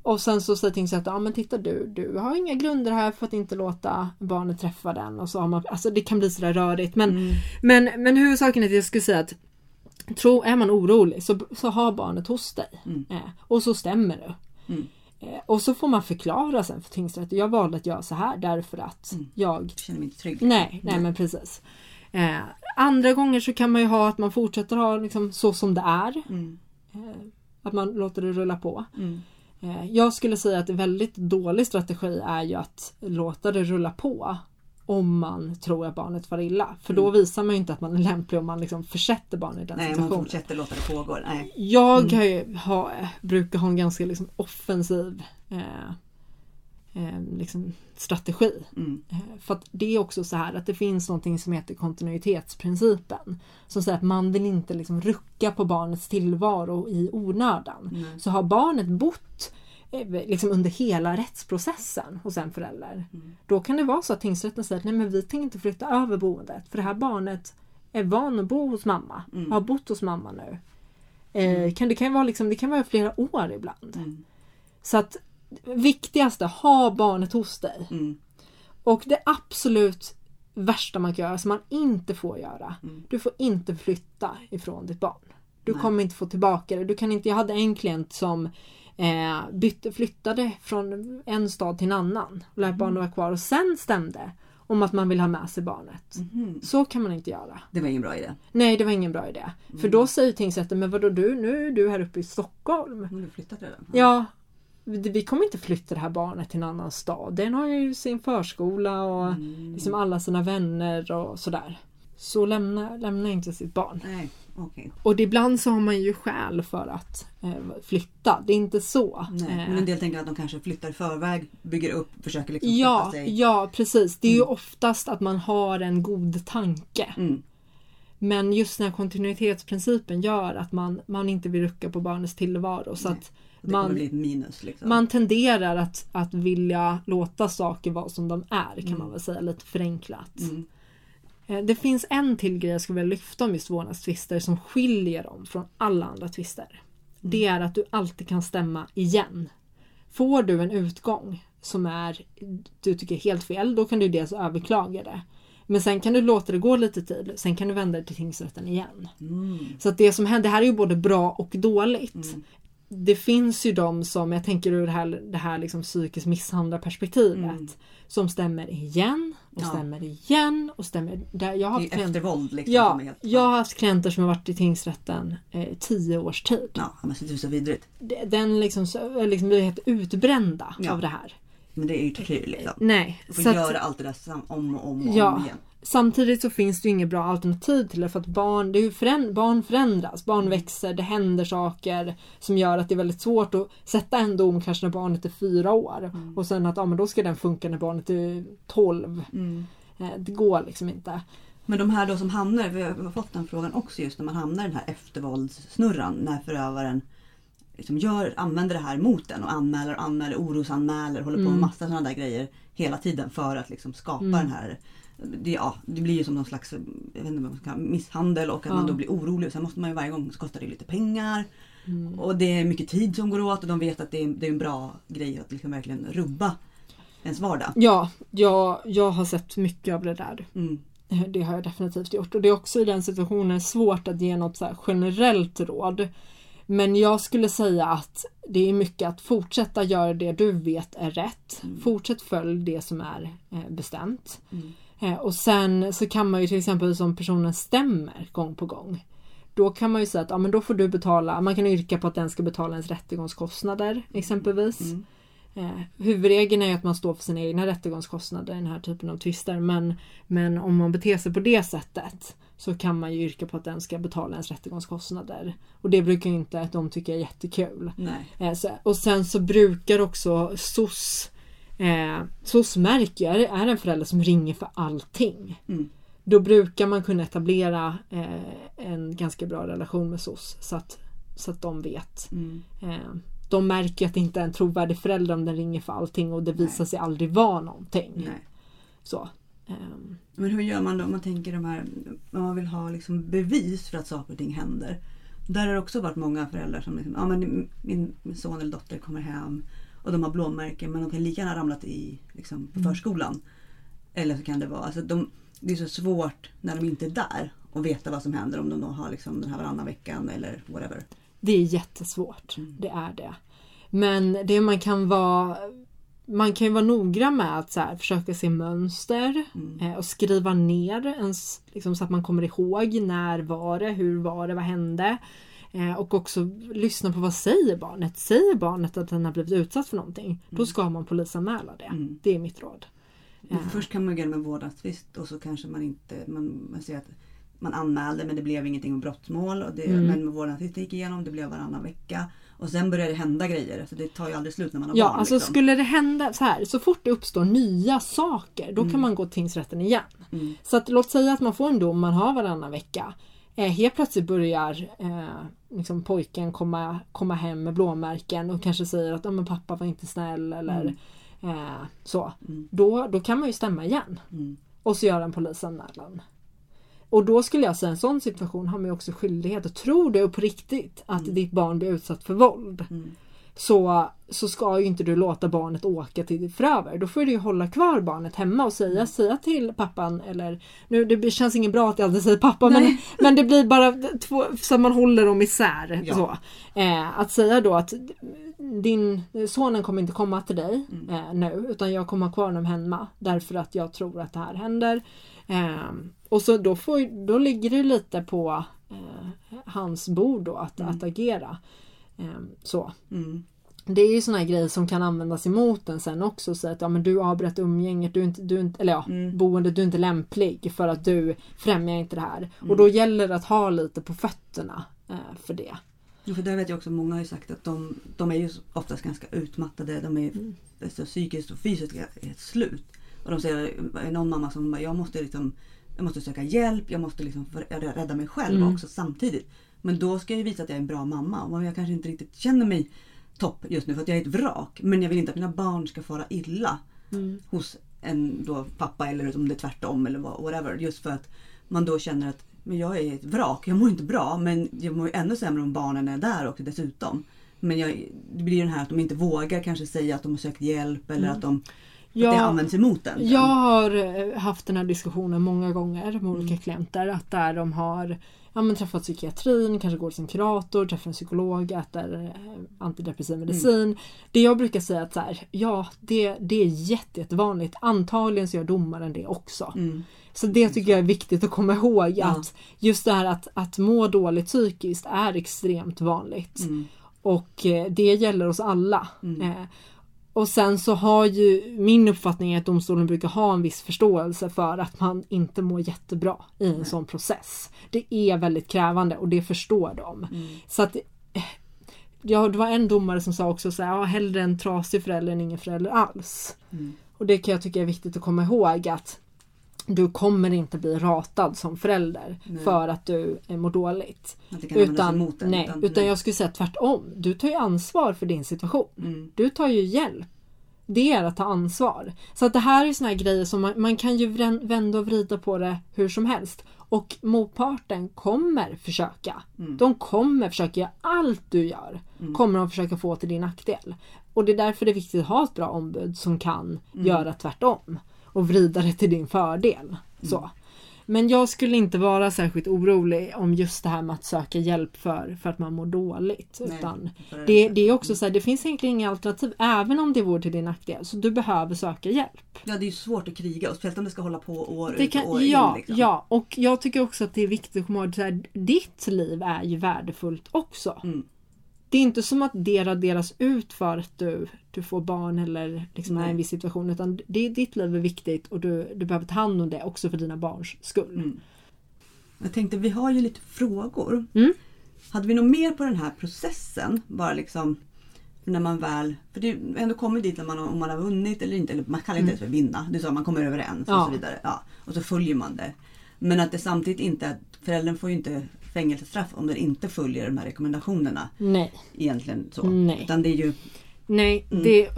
Och sen så säger tingsrätten, ja men titta du, du har inga grunder här för att inte låta barnet träffa den. Och så har man, alltså det kan bli sådär rörigt. Men, Mm. men, men huvudsaken är att jag skulle säga att tro, är man orolig så, så har barnet hos dig. Mm. Eh, och så stämmer det. Mm. Eh, och så får man förklara sen för tingsrätten, jag valde att göra så här därför att Mm. jag Jag känner mig inte trygg. Nej, nej men precis. Eh, andra gånger så kan man ju ha att man fortsätter ha liksom så som det är. Mm. Eh, att man låter det rulla på. Mm. Eh, jag skulle säga att en väldigt dålig strategi är ju att låta det rulla på. Om man tror att barnet far illa. För då visar man ju inte att man är lämplig om man liksom försätter barnet i den Nej, man situationen. fortsätter låta det pågå. Nej. Jag har ju, ha, brukar ha en ganska liksom offensiv eh, eh, liksom strategi. Mm. Eh, För att det är också så här att det finns någonting som heter kontinuitetsprincipen. Som säger att man vill inte liksom rucka på barnets tillvaro i onödan. Nej. Så har barnet bott eh, liksom under hela rättsprocessen hos en förälder. Mm. Då kan det vara så att tingsrätten säger att nej men vi tänker inte flytta över boendet. För det här barnet är van att bo hos mamma. Mm. Har bott hos mamma nu. Eh, kan, det, kan vara liksom, det kan vara flera år ibland. Mm. Så att viktigaste, ha barnet hos dig. Mm. Och det absolut värsta man kan göra, som man inte får göra. Mm. Du får inte flytta ifrån ditt barn. Du Nej. kommer inte få tillbaka det. Du kan inte, jag hade en klient som eh, bytte, flyttade från en stad till en annan. Och lät barnet vara kvar och sen stämde om att man vill ha med sig barnet. Mhm. Så kan man inte göra. Det var ingen bra idé. Nej, det var ingen bra idé. För då säger tingsrätten, men vadå du, nu är du här uppe i Stockholm. Har du flyttat redan? Ja, vi kommer inte flytta det här barnet till en annan stad. Den har ju sin förskola och Mm. liksom alla sina vänner och sådär. Så lämna, lämna inte sitt barn. Nej, okej. Och ibland så har man ju skäl för att eh, flytta. Det är inte så. Nej. Eh, Men en del tänker att de kanske flyttar i förväg, bygger upp, försöker liksom ja, sig. ja, precis. Det är ju oftast att man har en god tanke. Mm. Men just den här kontinuitetsprincipen gör att man, man inte vill rucka på barnets tillvaro. Så Nej. att Det man, bli ett minus. Liksom. Man tenderar att, att vilja låta saker vara som de är kan Mm. man väl säga lite förenklat. Mm. Eh, Det finns en till grej jag skulle vilja lyfta om just vårdnadstvister som skiljer dem från alla andra tvister. Det är att du alltid kan stämma igen. Får du en utgång som är du tycker är helt fel, då kan du dels överklaga det. Men sen kan du låta det gå lite tid, sen kan du vända dig till tingsrätten igen. Mm. Så att det som händer, det här är ju både bra och dåligt. Mm. Det finns ju de som, jag tänker ur det här, det här liksom psykiskt misshandlarperspektivet. Mm. Som stämmer igen och Ja. stämmer igen och stämmer. Där jag, har Det är klient, eftervåld liksom. ja, helt, jag har haft klienter som har varit i tingsrätten eh, tio års tid. Ja, men det är så vidrigt. Den liksom, så- liksom blir helt utbrända Ja. av det här. men det är ju tortyr liksom. Nej. Du får så att- göra allt det där om och om och Ja. om igen. Samtidigt så finns det ju inget bra alternativ till det för att barn, det föränd- barn förändras, barn Mm. växer, det händer saker som gör att det är väldigt svårt att sätta en dom kanske när barnet är fyra år Mm. och sen att ja, men då ska den funka när barnet är 12. Mm. Eh, Det går liksom inte. Men de här då som hamnar, vi har fått den frågan också just när man hamnar i den här eftervåldssnurran när förövaren liksom gör, använder det här mot en och anmäler och anmäler, orosanmäler, håller på med Mm. massa sådana där grejer hela tiden för att liksom skapa Mm. den här det, ja, det blir ju som någon slags jag vet inte vad man ska, misshandel och att Ja. man då blir orolig. Sen måste man ju varje gång så kostar det lite pengar. Mm. Och det är mycket tid som går åt och de vet att det är, det är en bra grej att liksom verkligen rubba ens vardag. Ja, jag, jag har sett mycket av det där. Mm. Det har jag definitivt gjort och det är också i den situationen svårt att ge något så generellt råd. Men jag skulle säga att det är mycket att fortsätta göra det du vet är rätt. Fortsätt följ det som är eh, bestämt. Mm. Eh, Och sen så kan man ju till exempel som personen stämmer gång på gång. Då kan man ju säga att ja, men då får du betala, man kan yrka på att den ska betala ens rättegångskostnader exempelvis. Mm. Eh, huvudregeln är ju att man står för sina egna rättegångskostnader i den här typen av tvister. Men, men om man beter sig på det sättet så kan man ju yrka på att den ska betala ens rättegångskostnader. Och det brukar ju inte att de tycka är jättekul. Nej. Eh, så, och sen så brukar också SOS eh, SOS märker jag är en förälder som ringer för allting. Mm. Då brukar man kunna etablera eh, en ganska bra relation med SOS så att, så att de vet. Mm. Eh, de märker att det inte är en trovärdig förälder om den ringer för allting och det visar sig aldrig vara någonting. Nej. Så. ehm, Men hur gör man då om man tänker de här, om man vill ha liksom bevis för att saker och ting händer. Där har det också varit många föräldrar som liksom, ja men min son eller dotter kommer hem och de har blåmärken men de kan lika gärna ha ramlat i liksom, på förskolan. Eller så kan det vara, alltså de, det är så svårt när de inte är där att veta vad som händer om de då har liksom den här varannan veckan eller whatever. Det är jättesvårt. Det är det. Men det man kan vara man kan ju vara noggrann med att så här, försöka se mönster eh, och skriva ner ens, liksom, så att man kommer ihåg när var det, hur var det, vad hände. Eh, och också lyssna på vad säger barnet. Säger barnet att den har blivit utsatt för någonting, då ska man polisanmäla det. Mm. Det är mitt råd. Men Först kan man gå en vårdnadstvist och så kanske man inte, man, man ser att man anmälde men det blev ingenting med brottmål. Och det, Mm. Men med vårdnadstvisten gick igenom, det blev varannan vecka. Och sen börjar det hända grejer. Så det tar ju aldrig slut när man har Ja, barn. alltså liksom. skulle det hända så här, så fort det uppstår nya saker, då kan man gå till tingsrätten igen. Mm. Så att låt säga att man får en dom, man har varannan vecka. Eh, helt plötsligt börjar eh, liksom pojken komma, komma hem med blåmärken och kanske säger att men pappa var inte snäll eller eh, så. Mm. Då, då kan man ju stämma igen Mm. och så göra en polisanmälan. Och då skulle jag säga en sån situation har man ju också skyldighet att tro det på riktigt att ditt barn blir utsatt för våld. Mm. Så, så ska ju inte du låta barnet åka till förövare. Då får du ju hålla kvar barnet hemma och Mm. säga, säga till pappan eller nu det känns inget bra att jag alltid säger pappa men, men det blir bara två, så att man håller dem isär. Ja. Så. Eh, att säga då att din sonen kommer inte komma till dig Mm. eh, nu utan jag kommer ha kvar honom hemma därför att jag tror att det här händer. Eh, och så då, får, då ligger det lite på eh, hans bord då att, att agera. Eh, så. Mm. Det är ju såna här grejer som kan användas emot en sen också. Så att ja, men du avbröt umgänget, du är inte, du är inte, eller ja, Mm. boendet, du är inte lämplig för att du främjar inte det här. Mm. Och då gäller det att ha lite på fötterna eh, för det. Jo, för där vet jag också, många har ju sagt att de, de är ju oftast ganska utmattade. De är Mm. alltså, psykiskt och fysiskt helt slut. Och de säger, någon mamma som bara, jag måste liksom jag måste söka hjälp, jag måste liksom rädda mig själv Mm. också samtidigt. Men då ska jag ju visa att jag är en bra mamma. Och jag kanske inte riktigt känner mig topp just nu för att jag är ett vrak. Men jag vill inte att mina barn ska fara illa Mm. hos en då pappa eller om det är tvärtom eller vad- whatever. Just för att man då känner att men jag är ett vrak, jag mår inte bra men jag mår ännu sämre om barnen är där också dessutom. Men jag, det blir den här att de inte vågar kanske säga att de har sökt hjälp eller att, de, att det används emot en. Jag har eh, haft den här diskussionen många gånger med olika Mm. klienter. Att där de har ja, men träffat psykiatrin, kanske går till en kurator, träffar en psykolog, äter eh, antidepressiv medicin. Mm. Det jag brukar säga att så här, ja det, det är jätte, jättevanligt. Antagligen så gör domaren det också. Mm. Så det tycker jag är viktigt att komma ihåg. Ja. Att just det här att, att må dåligt psykiskt är extremt vanligt. Mm. Och eh, det gäller oss alla. Mm. Eh, och sen så har ju min uppfattning är att domstolen brukar ha en viss förståelse för att man inte mår jättebra i en sån process. Det är väldigt krävande och det förstår de. Så att eh, Ja, det var en domare som sa också så här, ja, hellre en trasig förälder än ingen förälder alls. Mm. Och det kan jag tycka är viktigt att komma ihåg att du kommer inte bli ratad som förälder Nej. för att du eh, mår dåligt. Utan, emot en, nej, utan jag skulle säga tvärtom. Du tar ju ansvar för din situation. Mm. Du tar ju hjälp. Det är att ta ansvar. Så att det här är såna grejer som man, man kan ju vända och vrida på det hur som helst. Och motparten kommer försöka. Mm. De kommer försöka göra allt du gör. Kommer de försöka få till din nackdel. Och det är därför det är viktigt att ha ett bra ombud som kan Mm. göra tvärtom. Och vrida det till din fördel. Så. Mm. Men jag skulle inte vara särskilt orolig om just det här med att söka hjälp för, för att man mår dåligt. Nej, Utan det, det är också så här, det finns egentligen inga alternativ även om det vore till din nackdel. Så du behöver söka hjälp. Ja, det är ju svårt att kriga och speciellt om det ska hålla på år Det ut kan, och år ja, in. Liksom. ja, och jag tycker också att det är viktigt att komma ihåg att ditt liv är ju värdefullt också. Mm. Det är inte som att det raderas ut för att du, du får barn eller liksom är i en viss situation. Utan det, ditt liv är viktigt och du, du behöver ta hand om det också för dina barns skull. Mm. Jag tänkte, vi har ju lite frågor. Mm. Hade vi något mer på den här processen? Bara liksom när man väl, för det är ändå kommer dit när man, om man har vunnit eller inte, eller man kallar inte ens för vinna. Du sa man kommer överens och Ja. så vidare. Ja, och så följer man det. Men att det samtidigt inte, föräldern får ju inte fängelsestraff om den inte följer de här rekommendationerna. Nej. Egentligen så. Nej. Utan det är ju, Nej, Mm. det,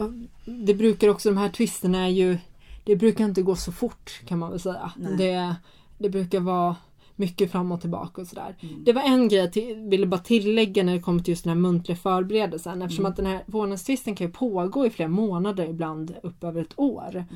det brukar också, de här twisterna är ju Det brukar inte gå så fort kan man väl säga. Nej. Det, det brukar vara mycket fram och tillbaka och sådär. Mm. Det var en grej jag till, ville bara tillägga när det kommer till just den här muntliga förberedelsen. Eftersom Mm. att den här vårdnadstvisten kan ju pågå i flera månader, ibland upp över ett år. Mm.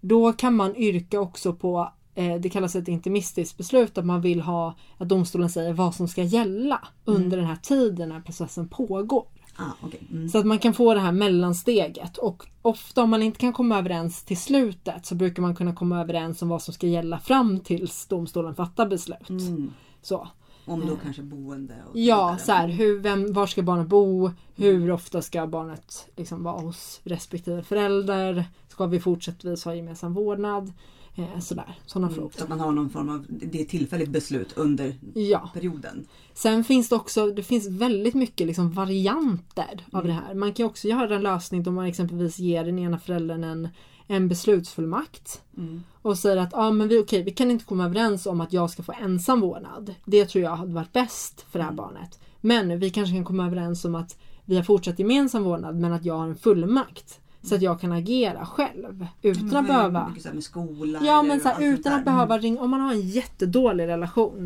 Då kan man yrka också på det kallas ett intimistiskt beslut att man vill ha att domstolen säger vad som ska gälla Mm. under den här tiden när processen pågår. ah, okej. Mm. Så att man kan få det här mellansteget och ofta om man inte kan komma överens till slutet så brukar man kunna komma överens om vad som ska gälla fram tills domstolen fattar beslut. Mm. Så. Om då kanske boende och Ja, så här, hur, vem, var ska barnet bo? Hur ofta ska barnet liksom vara hos respektive förälder? Ska vi fortsättningsvis ha gemensam vårdnad? Eh, sådär, sådana Mm. frågor. Så att man har någon form av, det är tillfälligt beslut under Ja. perioden. Sen finns det också, det finns väldigt mycket liksom varianter av Mm. det här. Man kan också göra en lösning då man exempelvis ger den ena föräldern en, en beslutsfullmakt. Mm. Och säger att ah, men vi, okej, vi kan inte komma överens om att jag ska få ensam vårdnad. Det tror jag hade varit bäst för det här Mm. barnet. Men vi kanske kan komma överens om att vi har fortsatt gemensam vårdnad men att jag har en fullmakt. Så att jag kan agera själv utan att Men behöva så med skola. Ja men så här, utan att behöva ringa, om man har en jättedålig relation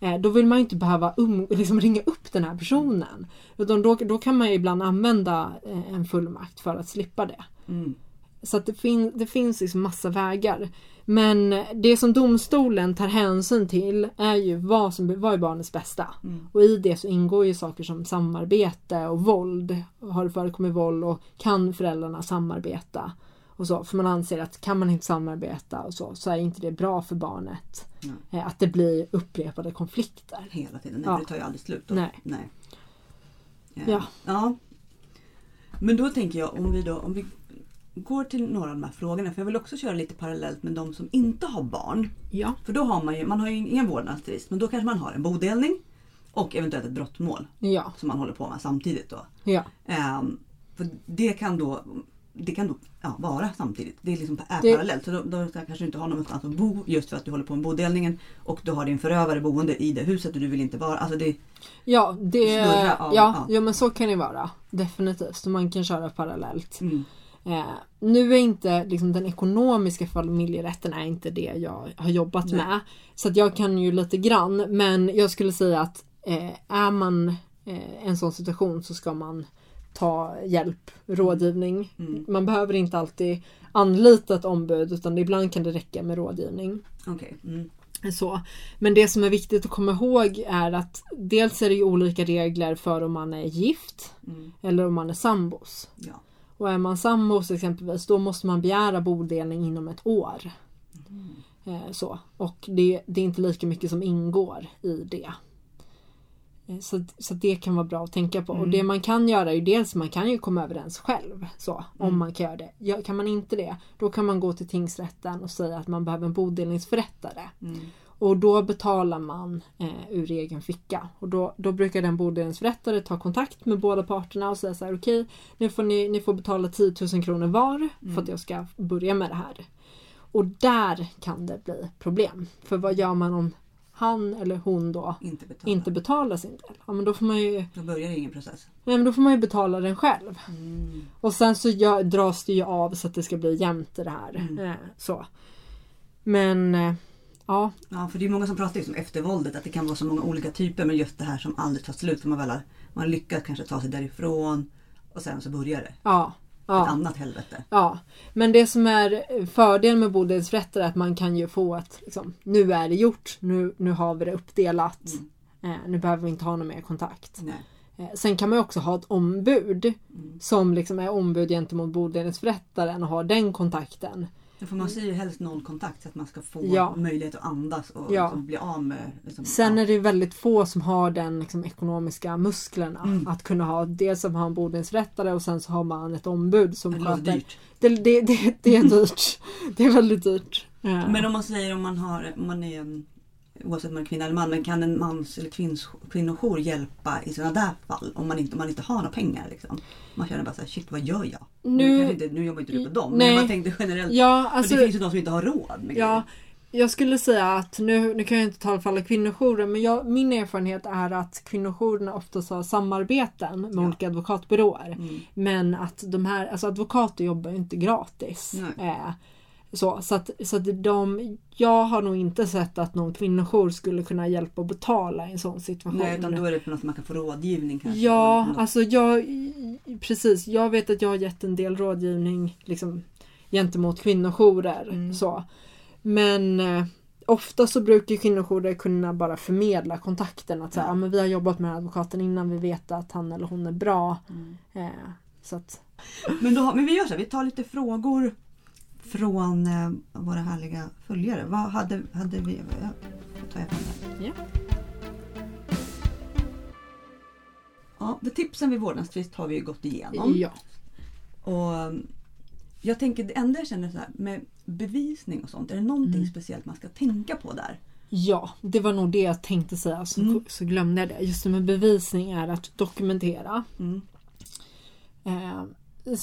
Mm. eh, Då vill man ju inte behöva um, liksom ringa upp den här personen. Utan då, då kan man ju ibland använda eh, en fullmakt för att slippa det. Mm. Så att det, fin, det finns liksom massa vägar. Men det som domstolen tar hänsyn till är ju vad som vad är barnets bästa. Mm. Och i det så ingår ju saker som samarbete och våld. Har det förekommit våld och kan föräldrarna samarbeta? Och så, för man anser att kan man inte samarbeta och så, så är inte det bra för barnet. Eh, Att det blir upprepade konflikter. Hela tiden. Nej, Ja. det tar ju aldrig slut. Då. Nej. Nej. Eh, Ja. ja. Men då tänker jag om vi då om vi går till några av de här frågorna. För jag vill också köra lite parallellt med de som inte har barn. Ja. För då har man ju, man har ju ingen vårdnadstvist. Men då kanske man har en bodelning. Och eventuellt ett brottmål. Ja. Som man håller på med samtidigt då. Ja. Ehm, för det kan då det kan då ja, vara samtidigt. Det är liksom är Det- parallellt. Så då, då kanske du inte har någonstans att bo just för att du håller på med bodelningen. Och du har din förövare boende i det huset och du vill inte vara. Alltså det, Ja, det, Snurra ja, ja. ja. men så kan det vara. Definitivt. Så man kan köra parallellt. mm, Eh, nu är inte liksom, den ekonomiska familjerätten är inte det jag har jobbat Nej. med. Så att jag kan ju lite grann men jag skulle säga att eh, är man eh, en sån situation så ska man ta hjälp, rådgivning. Mm. Man behöver inte alltid anlita ett ombud utan ibland kan det räcka med rådgivning. okej. Mm, Så. Men det som är viktigt att komma ihåg är att dels är det ju olika regler för om man är gift mm, eller om man är sambos. ja. Och är man sambos exempelvis då måste man begära bodelning inom ett år. Eh, så. Och det, det är inte lika mycket som ingår i det. Eh, Så, så det kan vara bra att tänka på. Och Mm. det man kan göra är ju dels man kan ju komma överens själv. Så, om Mm. man kan göra det. Ja, kan man inte det, då kan man gå till tingsrätten och säga att man behöver en bodelningsförrättare. Mm. Och då betalar man eh, ur egen ficka. Och då, då brukar den bodelningsförrättare ta kontakt med båda parterna och säga så här okej, nu får ni, ni får betala 10 000 kronor var för att jag ska börja med det här. Och där kan det bli problem. För vad gör man om han eller hon då Inte betala. inte betalar sin del? Ja men då får man ju, Då börjar ingen process. nej, men då får man ju betala den själv. Mm. Och sen så dras det ju av så att det ska bli jämnt det här. Mm. Eh, så. Men eh, ja, Ja, för det är många som pratar just om eftervåldet, att det kan vara så många olika typer, men just det här som aldrig tar slut. För man, väl har, man lyckas kanske ta sig därifrån och sen så börjar det. ja, Ett ja. annat helvete. Ja, men det som är fördelen med bodelningsförrättare är att man kan ju få ett liksom, nu är det gjort, nu, nu har vi det uppdelat. Eh, nu behöver vi inte ha någon mer kontakt. Nej. Eh, sen kan man också ha ett ombud Mm. som liksom är ombud gentemot bodelningsförrättaren och har den kontakten. Får man säga ju helst noll kontakt så att man ska få Ja. möjlighet att andas och Ja. liksom bli av med... Liksom, Sen ja. är det ju väldigt få som har den liksom, ekonomiska musklerna. Mm. Att kunna ha dels som har en bodelningsförrättare och sen så har man ett ombud som det sköter. dyrt. Det, det, det, det är dyrt. Det är väldigt dyrt. Eh, Men om man säger om man har, om man är en, oavsett om man är kvinna eller man, men kan en mans eller kvinns, kvinnojour hjälpa i sådana där fall? Om man inte, om man inte har några pengar liksom. Man känner bara så här, shit vad gör jag? Nu, Nu- inte, nu jobbar inte du på dem, Nej. men jag tänkte generellt. Ja, för alltså, det finns ju de som inte har råd med Ja, grejer. jag skulle säga att nu, nu kan jag inte tala för alla kvinnojourer men jag, min erfarenhet är att kvinnojourerna oftast har samarbeten med Ja. olika advokatbyråer. Mm. Men att de här, alltså advokater jobbar ju inte gratis. Eh, så, så att, så att de, jag har nog inte sett att någon kvinnojour skulle kunna hjälpa att betala i en sån situation. Nej, utan då är det för något man kan få rådgivning kanske. Ja, Och alltså jag precis. Jag vet att jag har gett en del rådgivning liksom, gentemot kvinnojourer. Mm. Så. Men eh, ofta så brukar kvinnojourer kunna bara förmedla kontakten. Att säga, Ja. men vi har jobbat med advokaten innan vi vet att han eller hon är bra. Mm. Eh, så att, Men, då, men vi gör så här, vi tar lite frågor från eh, våra härliga följare. Vad hade, hade vi... Då tar jag fram den. Ja. Ja, det tipsen vid vårdnadstvist har vi ju gått igenom. ja. Och um, jag tänker, det enda jag känner så här, med bevisning och sånt, är det någonting Mm. speciellt man ska tänka på där? ja, det var nog det jag tänkte säga. Så, Mm. så glömde jag det. Just det med bevisning är att dokumentera. Mm. Eh,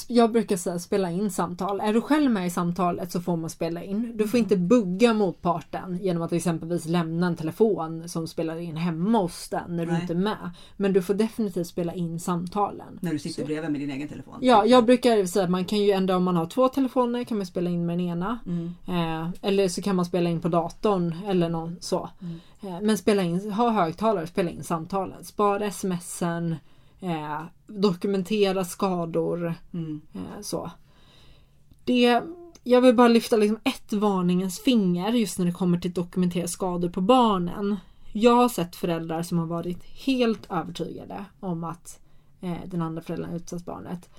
jag brukar säga spela in samtal. Är du själv med i samtalet så får man spela in. Du får inte bugga motparten genom att exempelvis lämna en telefon som spelar in hemma hos den när du Nej. inte är med. Men du får definitivt spela in samtalen. När du sitter bredvid med din egen telefon? Ja, jag brukar säga att man kan ju ändå om man har två telefoner kan man spela in med den ena. Mm. Eh, eller så kan man spela in på datorn eller någon så. Mm. Eh, men spela in, ha högtalare, spela in samtalen. Spara smsen. Eh, dokumentera skador. Mm. Eh, så. Det, jag vill bara lyfta liksom ett varningens finger just när det kommer till att dokumentera skador på barnen. Jag har sett föräldrar som har varit helt övertygade om att eh, den andra föräldern utsatt barnet.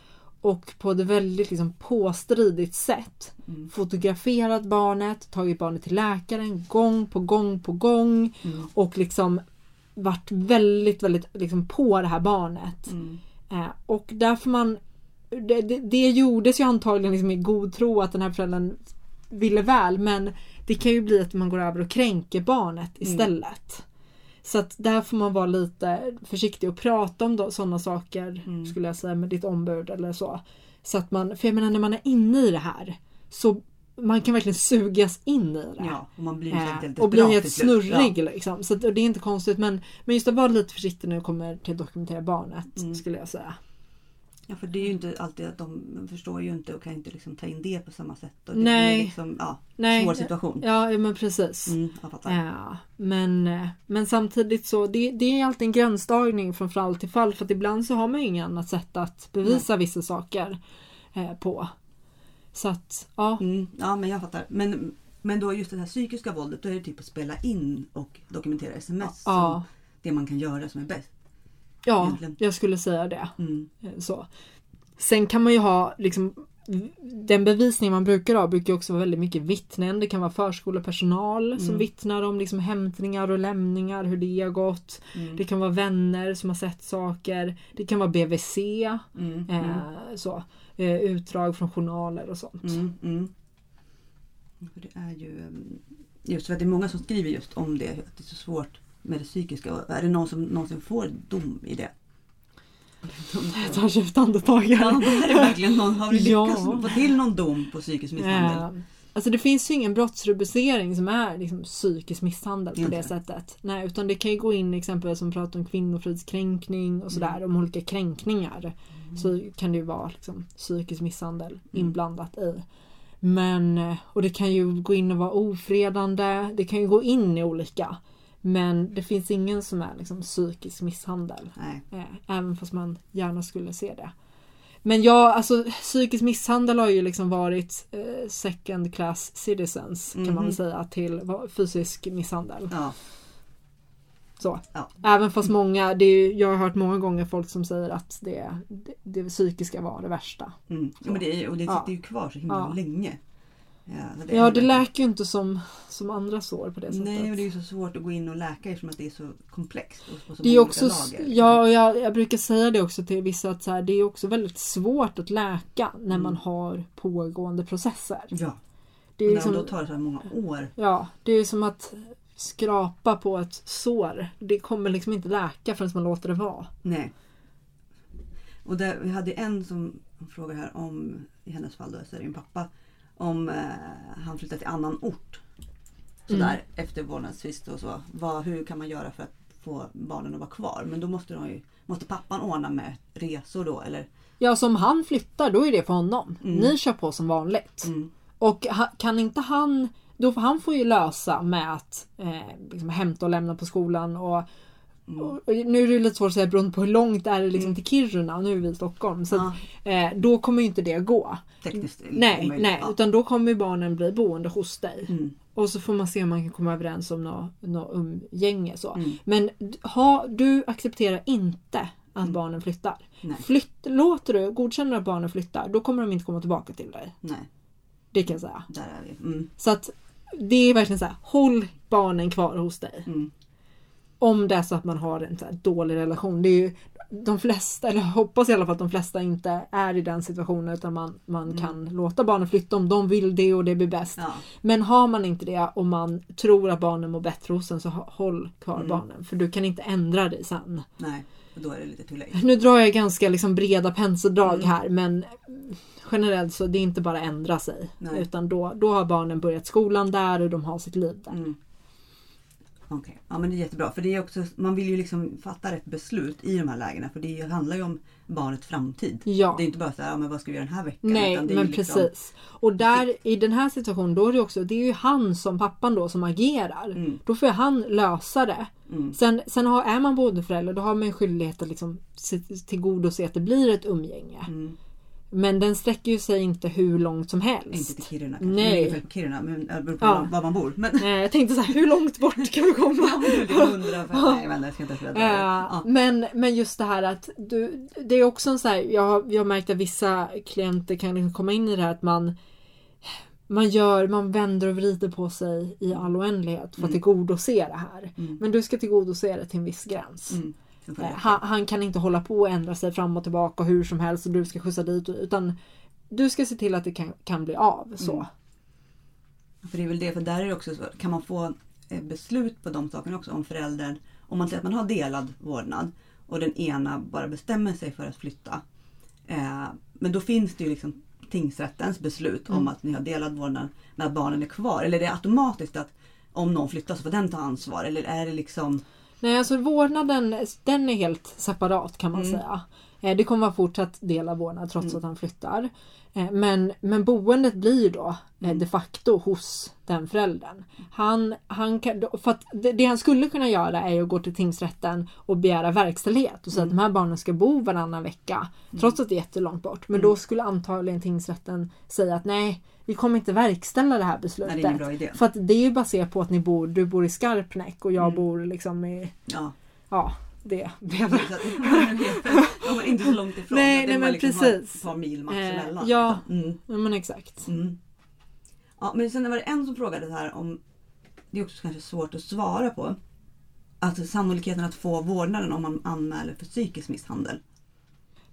Och på ett väldigt liksom, påstridigt sätt Mm. fotograferat barnet, tagit barnet till läkaren gång på gång på gång Mm. och liksom varit väldigt, väldigt liksom, på det här barnet. Mm. Eh, och där får man det, det, det gjordes ju antagligen liksom i god tro att den här föräldern ville väl men det kan ju bli att man går över och kränker barnet istället. Så att där får man vara lite försiktig och prata om sådana saker Mm. skulle jag säga med ditt ombud eller så. Så att man, för jag menar när man är inne i det här så man kan verkligen sugas in i det. Ja, och man blir säkert Eh, helt och blir helt snurrig liksom. Så att, och det är inte konstigt men, men just att vara lite försiktig när det kommer till att dokumentera barnet Mm. skulle jag säga. Ja, för det är ju inte alltid att de förstår ju inte och kan inte liksom ta in det på samma sätt. Och det Nej. blir liksom, ja, Nej. svår situation. Ja, ja men precis. Mm. Ja, men, men samtidigt så det, det är alltid en gränsdragning från fall till fall för att ibland så har man ju inget annat sätt att bevisa vissa saker eh, på. Så att ja, Mm, ja, men jag fattar. Men, men då just det här psykiska våldet, då är det typ att spela in och dokumentera sms som ja, det man kan göra som är bäst. ja egentligen. jag skulle säga det. Mm. Så. Sen kan man ju ha liksom den bevisning man brukar ha brukar också vara väldigt mycket vittnen. Det kan vara förskolepersonal som vittnar om liksom hämtningar och lämningar, hur det har gått. Det kan vara vänner som har sett saker. Det kan vara BVC. Mm, Eh, så, eh, utdrag från journaler och sånt. Mm, mm. Det är ju mm, just för att det är många som skriver just om det, att det är så svårt med det psykiska. Är det någon som någonsin får dom i det? Jag tar djupt andetag Ja, är verkligen någon, har vi Ja. lyckats få till någon dom på psykisk misshandel? Eh, Alltså det finns ju ingen brottsrubricering som är liksom psykisk misshandel på Inte. det sättet. Nej, utan det kan ju gå in exempelvis som pratar om kvinnofridskränkning och sådär, om olika kränkningar. Så kan det ju vara liksom, psykisk misshandel inblandat i. Men, eh, och det kan ju gå in och vara ofredande, det kan ju gå in i olika. Men det finns ingen som är liksom psykisk misshandel. Nej. Eh, Även fast man gärna skulle se det. Men ja, alltså psykisk misshandel har ju liksom varit eh, second class citizens kan man Mhm. väl säga till fysisk misshandel. Ja. Så. Ja. Även fast många, det är, jag har hört många gånger folk som säger att det, det, det psykiska var det värsta. Mm. Ja, men det, är, och det Ja. sitter ju kvar så himla Ja. länge. Ja, så Ja, det läker ju inte som, som andra sår på det sättet. Nej, och det är ju så svårt att gå in och läka eftersom att det är så komplext. Och på så Det är också, lager. ja, och jag, jag brukar säga det också till vissa att så här, det är också väldigt svårt att läka när Mm. man har pågående processer. Ja, Det är och liksom, då tar det så här många år. ja, det är som att skrapa på ett sår. Det kommer liksom inte läka förrän man låter det vara. Nej. Och där, vi hade en som frågar här om, i hennes fall då, så är det en pappa, om eh, han flyttar till annan ort. Sådär efter vårdnadstvist och så. Vad, hur kan man göra för att få barnen att vara kvar? Men då måste, de ju, måste pappan ordna med resor då eller? Ja, så om han flyttar då är det för honom. Mm. Ni kör på som vanligt. Mm, Och kan inte han, då får han får ju lösa med att eh, liksom hämta och lämna på skolan och, Mm. Och, och nu är det lite svårt att säga beroende på hur långt är det liksom till Kiruna, nu är vi i Stockholm. Så att, eh, då kommer ju inte det gå. tekniskt Nej, omöjligt. nej, Ja. utan då kommer barnen bli boende hos dig. Mm, Och så får man se om man kan komma överens om något nå umgänge. Så. Mm. Men ha, du accepterar inte att barnen flyttar. Nej. Flytt, låter du, godkänner att barnen flyttar, då kommer de inte komma tillbaka till dig. nej, Det kan jag säga. där är vi. Mm, Så att det är verkligen så här, håll barnen kvar hos dig. Mm, Om det är så att man har en dålig relation. Det är ju de flesta, eller jag hoppas i alla fall att de flesta inte är i den situationen utan man, man kan låta barnen flytta om de vill det och det blir bäst. ja. Men har man inte det och man tror att barnen mår bättre hos en så håll kvar Mm. barnen. För du kan inte ändra dig sen. Nej, och då är det lite too late. Nu drar jag ganska liksom breda penseldrag Mm. här men generellt så det är inte bara ändra sig. Nej. Utan då, då har barnen börjat skolan där och de har sitt liv där. Okej, ja men det är jättebra. För det är också, man vill ju liksom fatta rätt beslut i de här lägena. För det handlar ju om barnets framtid. Ja. Det är inte bara så här, ja, men vad ska vi göra den här veckan? Nej men liksom- precis. Och där i den här situationen då är det också, det är ju han som pappan då som agerar. Mm. Då får han lösa det. Mm. Sen, sen har, är man bonusförälder då har man en skyldighet att liksom se- tillgodose att det blir ett umgänge. Mm. Men den sträcker ju sig inte hur långt som Inte helst. till Kiruna kanske. Nej. På Kiruna men det beror på Ja. var, man bor. Men Nej, jag tänkte så här, hur långt bort kan vi komma? men inte. Eh, men, just det här att du, det är också en så här, jag, jag har märkt att vissa klienter kan liksom komma in i det här att man man gör, man vänder och vrider på sig i all oändlighet för att tillgodose det här. Men du ska tillgodose det till en viss gräns. Mm. Eh, Han, han kan inte hålla på och ändra sig fram och tillbaka hur som helst och du ska skjutsa dit utan du ska se till att det kan, kan bli av. Så. Mm. För det är väl det, för där är det också så, kan man få eh, beslut på de sakerna också om föräldern, om man säger att man har delad vårdnad och den ena bara bestämmer sig för att flytta. Eh, men då finns det ju liksom tingsrättens beslut Mm. om att ni har delad vårdnad att barnen är kvar. Eller är det automatiskt att om någon flyttar så får den ta ansvar? Eller är det liksom... Nej, alltså vårdnaden den är helt separat kan man Mm. säga. Eh, Det kommer vara fortsatt del av vårdnad trots att han flyttar. Eh, Men, men boendet blir då eh, de facto hos den föräldern. Han, han kan, för det, det han skulle kunna göra är att gå till tingsrätten och begära verkställighet och säga att de här barnen ska bo varannan vecka. Trots att det är jättelångt bort. Men då skulle antagligen tingsrätten säga att nej, vi kommer inte verkställa det här beslutet. Nej, det är ingen bra idé. För att det är ju baserat på att ni bor, du bor i Skarpnäck och jag bor liksom i Ja, ja, det blev det. De var inte så långt ifrån. Nej, det nej, men liksom precis. ett par mil max Eh, emellan. ja. Mm. Ja men exakt. Mm. Ja, men sen var det en som frågade så här om, det är också kanske svårt att svara på. Alltså sannolikheten att få vårdnaden om man anmäler för psykisk misshandel.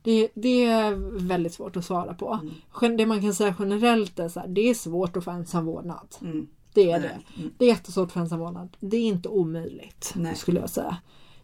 Det, det är väldigt svårt att svara på. Mm. Det man kan säga generellt är så här, det är svårt att få ensam vårdnad. Mm. Det är det. Mm. Det är jättesvårt att få ensam vårdnad. Det är inte omöjligt Nej. skulle jag säga.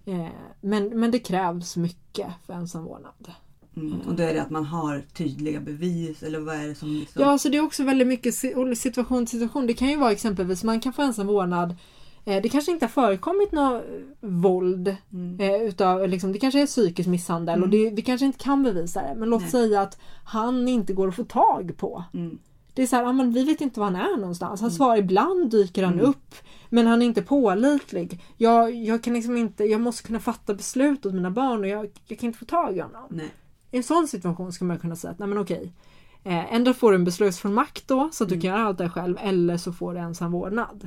Eh, Men, men det krävs mycket för ensam vårdnad. Mm. Och då är det att man har tydliga bevis eller vad är det som liksom... Ja, så det är också väldigt mycket si- situation till situation. Det kan ju vara exempelvis man kan få ensam vårdnad det kanske inte har förekommit något våld. Mm. Eh, utav, liksom, det kanske är psykisk misshandel och det, vi kanske inte kan bevisa det. Men låt Nej. säga att han inte går att få tag på. Mm. Det är så här, ja, men vi vet inte var han är någonstans. Han svarar ibland dyker han Mm. upp. Men han är inte pålitlig. Jag, jag, kan liksom inte, jag måste kunna fatta beslut åt mina barn och jag, jag kan inte få tag i honom. Nej. I en sån situation ska man kunna säga att nej men okej. Eh, ändå får du en beslutsfullmakt då så att du kan göra allt det själv eller så får du ensam vårdnad.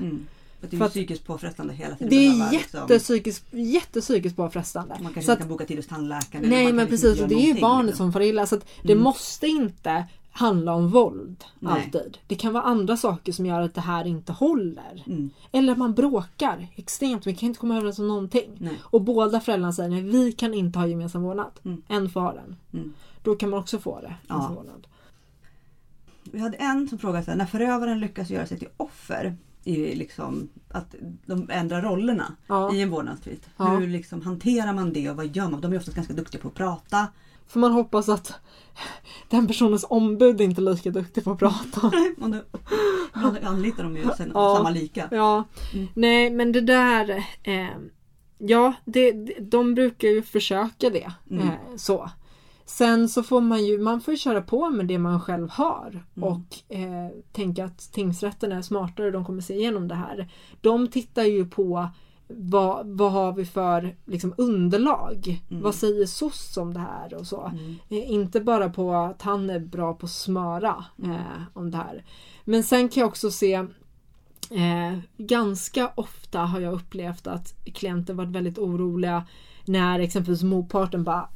För att det är För ju att- psykiskt påfrestande hela tiden. Det är liksom- jättepsykiskt, jättepsykiskt påfrestande. Man kanske Så inte att, kan boka tid hos tandläkaren. nej men liksom precis, och det är ju barnet liksom. som far illa. Så att det Mm. måste inte handla om våld Nej. alltid. Det kan vara andra saker som gör att det här inte håller. Mm. Eller att man bråkar extremt, vi kan inte komma överens om någonting. Nej. Och båda föräldrarna säger nej, vi kan inte ha gemensam vårdnad. Mm. En får ha den. Mm. Då kan man också få det. Ja. Vi hade en som frågade här, när förövaren lyckas göra sig till offer i liksom att de ändrar rollerna Ja. i en vårdnadstvist. Ja. Hur liksom hanterar man det och vad gör man? De är oftast ganska duktiga på att prata. Får man hoppas att den personens ombud inte är lika duktig på att prata. Ibland anlitar de ju sen, Ja. samma lika. Ja, Mm. nej men det där eh, Ja, det- de brukar ju försöka det. Mm. Eh, så. Sen så får man ju, man får ju köra på med det man själv har Mm. och eh, tänka att tingsrätten är smartare, de kommer se igenom det här. De tittar ju på vad, vad har vi för liksom, underlag? Mm. Vad säger SOS om det här och så. Mm. Eh, Inte bara på att han är bra på att smöra Mm. eh, om det här. Men sen kan jag också se eh, Ganska ofta har jag upplevt att klienter varit väldigt oroliga när exempelvis motparten bara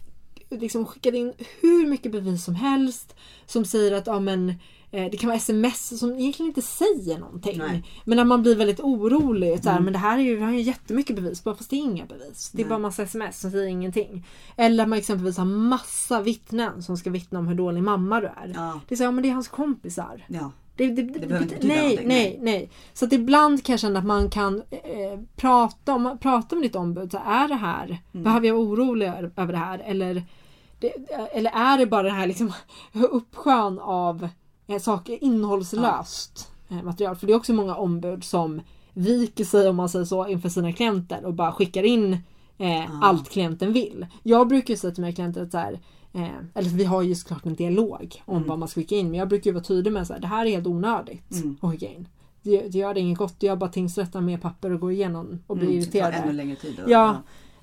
liksom skickar in hur mycket bevis som helst som säger att ja, men, eh, det kan vara sms som egentligen inte säger någonting. Nej. Men när man blir väldigt orolig. Så här, Mm. Men det här är ju, vi har ju jättemycket bevis bara fast det är inga bevis. Det är Nej. bara massa sms som säger ingenting. Eller man exempelvis har massa vittnen som ska vittna om hur dålig mamma du är. Ja, Det är så, ja men det är hans kompisar. ja. Det, det, det, betyda nej, någonting, nej, nej. Så att ibland kan jag känna att man kan eh, prata, om, prata med ditt ombud. Så är det här, Mm. behöver jag vara orolig över det här? Eller, det, eller är det bara det här liksom uppsjön av eh, saker, innehållslöst eh, material? För det är också många ombud som viker sig om man säger så inför sina klienter och bara skickar in eh, Ah. allt klienten vill. Jag brukar säga till mina klienter att så här, eh, eller vi har ju såklart en dialog om Mm. vad man ska skicka in men jag brukar ju vara tydlig med att det här är helt onödigt Mm. att skicka in. Det, det gör det inget gott, det gör bara tingsrätten med papper och går igenom och blir Mm, det tar ännu längre tid. och- Ja.